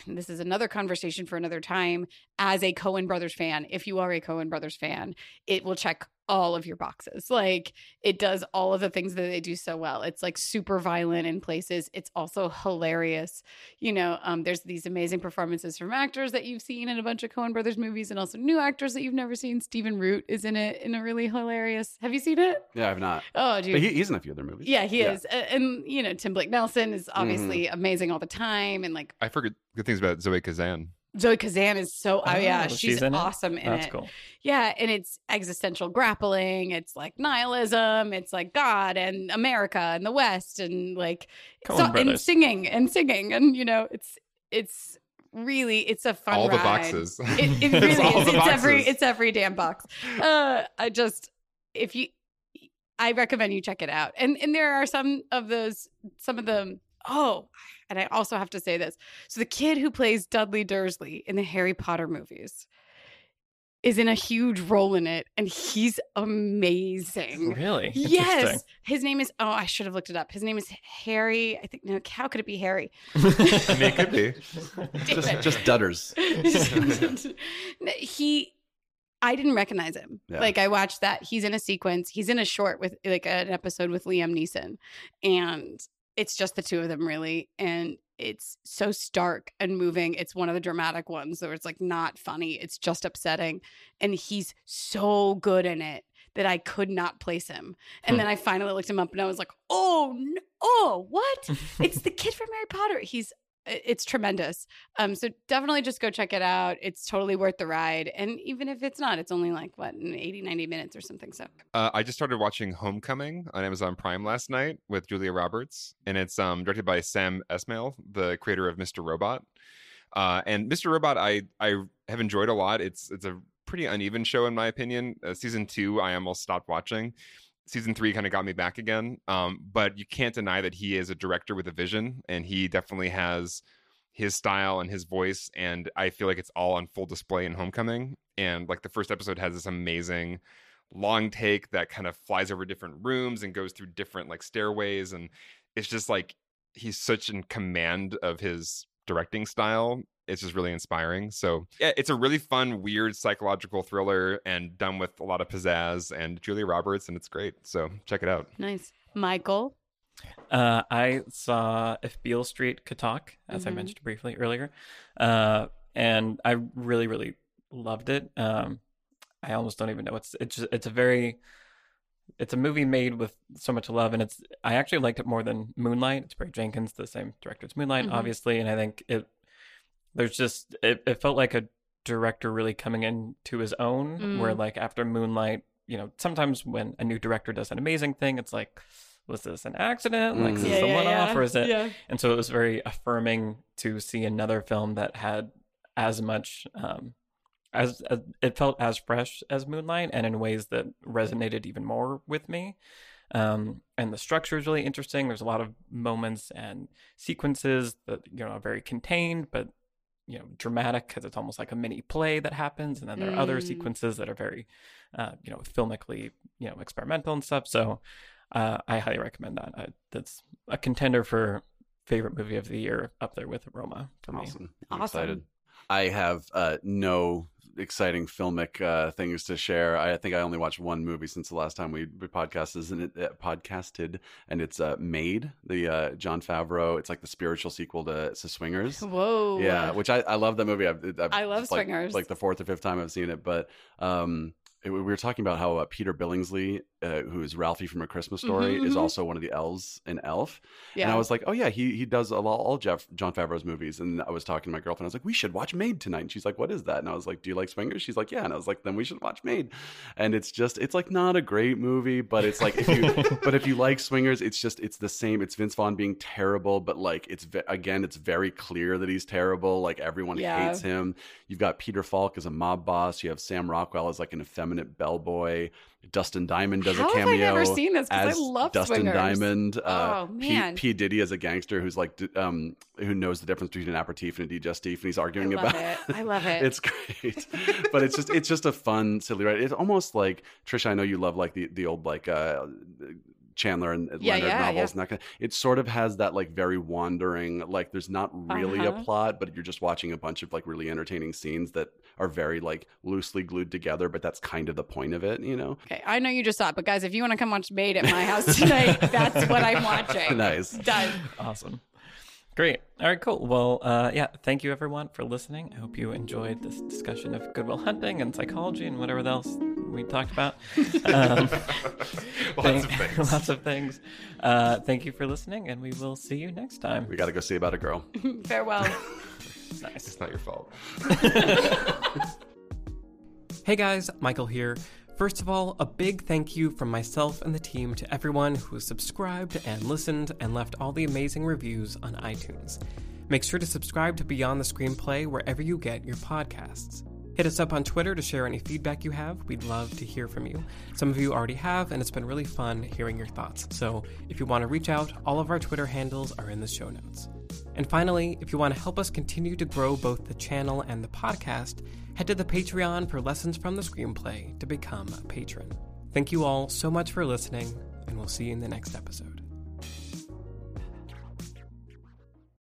this is another conversation for another time as a Coen Brothers fan. If you are a Coen Brothers fan, it will check all of your boxes. Like it does all of the things that they do so well. It's like super violent in places. It's also hilarious. You know, um, there's these amazing performances from actors that you've seen in a bunch of Coen Brothers movies, and also new actors that you've never seen. Stephen Root is in it in a really hilarious. Have you seen it? Yeah, I've not. Oh, dude, but he, he's in a few other movies. Yeah, he yeah. is. And you know, Tim Blake Nelson is obviously mm-hmm. amazing all the time, and like I forget good things about Zoe Kazan. Zoe Kazan is so oh, yeah, she's, she's in awesome in That's it. Cool. Yeah, and it's existential grappling. It's like nihilism. It's like God and America and the West and like so, and singing and singing and you know it's it's really, it's a fun All the boxes. It, it It's really all is. the It's every it's every damn box. Uh, I just if you, I recommend you check it out. And and there are some of those, some of the Oh, and I also have to say this. So the kid who plays Dudley Dursley in the Harry Potter movies is in a huge role in it, and he's amazing. Really? Yes, his name is. Oh, I should have looked it up. His name is Harry. I think. No, how could it be Harry? I mean, it could be. just just dudders. he I didn't recognize him. Yeah. Like I watched that. He's in a sequence. He's in a short with like an episode with Liam Neeson. And it's just the two of them really. And it's so stark and moving. It's one of the dramatic ones where it's like not funny. It's just upsetting. And he's so good in it that I could not place him. And Hmm. then I finally looked him up and I was like, oh no, oh, what? it's the kid from Harry Potter. He's it's tremendous. Um, so definitely just go check it out. It's totally worth the ride. And even if it's not, it's only like what, 80, 90 minutes or something. So Uh, I just started watching Homecoming on Amazon Prime last night with Julia Roberts, and it's um, directed by Sam Esmail, the creator of Mr. Robot. Uh, and Mr. Robot, I I have enjoyed a lot. It's it's a pretty uneven show in my opinion. Uh, season two, I almost stopped watching. Season three kind of got me back again. Um, but you can't deny that he is a director with a vision, and he definitely has his style and his voice. And I feel like it's all on full display in Homecoming. And like the first episode has this amazing long take that kind of flies over different rooms and goes through different like stairways and it's just like he's such in command of his directing style it's just really inspiring so yeah it's a really fun weird psychological thriller and done with a lot of pizzazz and julia roberts and it's great so check it out nice. Michael. Uh, I saw If Beale Street Could Talk, as I Mhm. mentioned briefly earlier, uh, and I really, really loved it. Um, I almost don't even know it's it's just, it's a very it's a movie made with so much love, and it's I actually liked it more than Moonlight. It's Barry Jenkins, the same director as Moonlight, Mhm. obviously, and I think it there's just it, it felt like a director really coming into his own. Where Mm. like after Moonlight, you know, sometimes when a new director does an amazing thing, it's like was this an accident? Like, is Mm. this a one off, or is it? Yeah. And so it was very affirming to see another film that had as much, um, as, as it felt as fresh as Moonlight, and in ways that resonated even more with me. Um, and the structure is really interesting. There's a lot of moments and sequences that you know are very contained, but you know dramatic because it's almost like a mini play that happens. And then there are other Mm. sequences that are very, uh, you know, filmically, you know, experimental and stuff. So uh, I highly recommend that. I, that's a contender for favorite movie of the year up there with Roma for me. Awesome. I'm Awesome. excited. I have uh, no exciting filmic uh, things to share. I think I only watched one movie since the last time we we podcasted, and it uh, podcasted, and it's uh, Made, the uh, Jon Favreau. It's like the spiritual sequel to, to Swingers. Whoa. Yeah, which I, I love that movie. I've, I've, I love it's like, Swingers. Like the fourth or fifth time I've seen it, but um, it, we were talking about how uh, Peter Billingsley, uh, who is Ralphie from A Christmas Story, Mhm, is also one of the elves in Elf. Yeah. And I was like, oh yeah, he he does a lot, all Jeff Jon Favreau's movies. And I was talking to my girlfriend. I was like, we should watch Made tonight. And she's like, what is that? And I was like, do you like swingers? She's like, yeah. And I was like, then we should watch Made. And it's just, it's like not a great movie, but it's like if you, but if you like swingers, it's just it's the same. It's Vince Vaughn being terrible, but like it's again, it's very clear that he's terrible. Like everyone Yeah. hates him. You've got Peter Falk as a mob boss. You have Sam Rockwell as like an effeminate bellboy. Dustin Diamond does How a have I cameo never seen this? Because I love Dustin Swingers. Diamond. Uh, Oh, P, man. P Diddy as a gangster who's like um who knows the difference between an aperitif and a digestif, and he's I arguing love about it. I love it. it's great, but it's just it's just a fun silly ride. It's almost like Trisha. I know you love like the the old like uh Chandler and Yeah, Leonard yeah, novels yeah. and that kind. Of, it sort of has that like very wandering. Like there's not really Uh-huh. a plot, but you're just watching a bunch of like really entertaining scenes that are very like loosely glued together. But that's kind of the point of it, you know. okay. I know you just saw it, but guys, if you want to come watch Made at my house tonight, that's what I'm watching. nice. Done. Awesome. Great. All right, cool. Well, uh, yeah, thank you everyone for listening. I hope you enjoyed this discussion of Good Will Hunting and psychology and whatever else we talked about. Um, lots of things Lots of things. Uh, thank you for listening, and we will see you next time. We got to go see about a girl. Farewell. Nice. it's not your fault Hey guys, Michael here. First of all, a big thank you from myself and the team to everyone who subscribed and listened and left all the amazing reviews on iTunes. Make sure to subscribe to Beyond the Screenplay wherever you get your podcasts. Hit us up on Twitter to share any feedback you have. We'd love to hear from you. Some of you already have, and it's been really fun hearing your thoughts. So if you want to reach out, all of our Twitter handles are in the show notes. And finally, if you want to help us continue to grow both the channel and the podcast, head to the Patreon for lessons from the screenplay to become a patron. Thank you all so much for listening, and we'll see you in the next episode.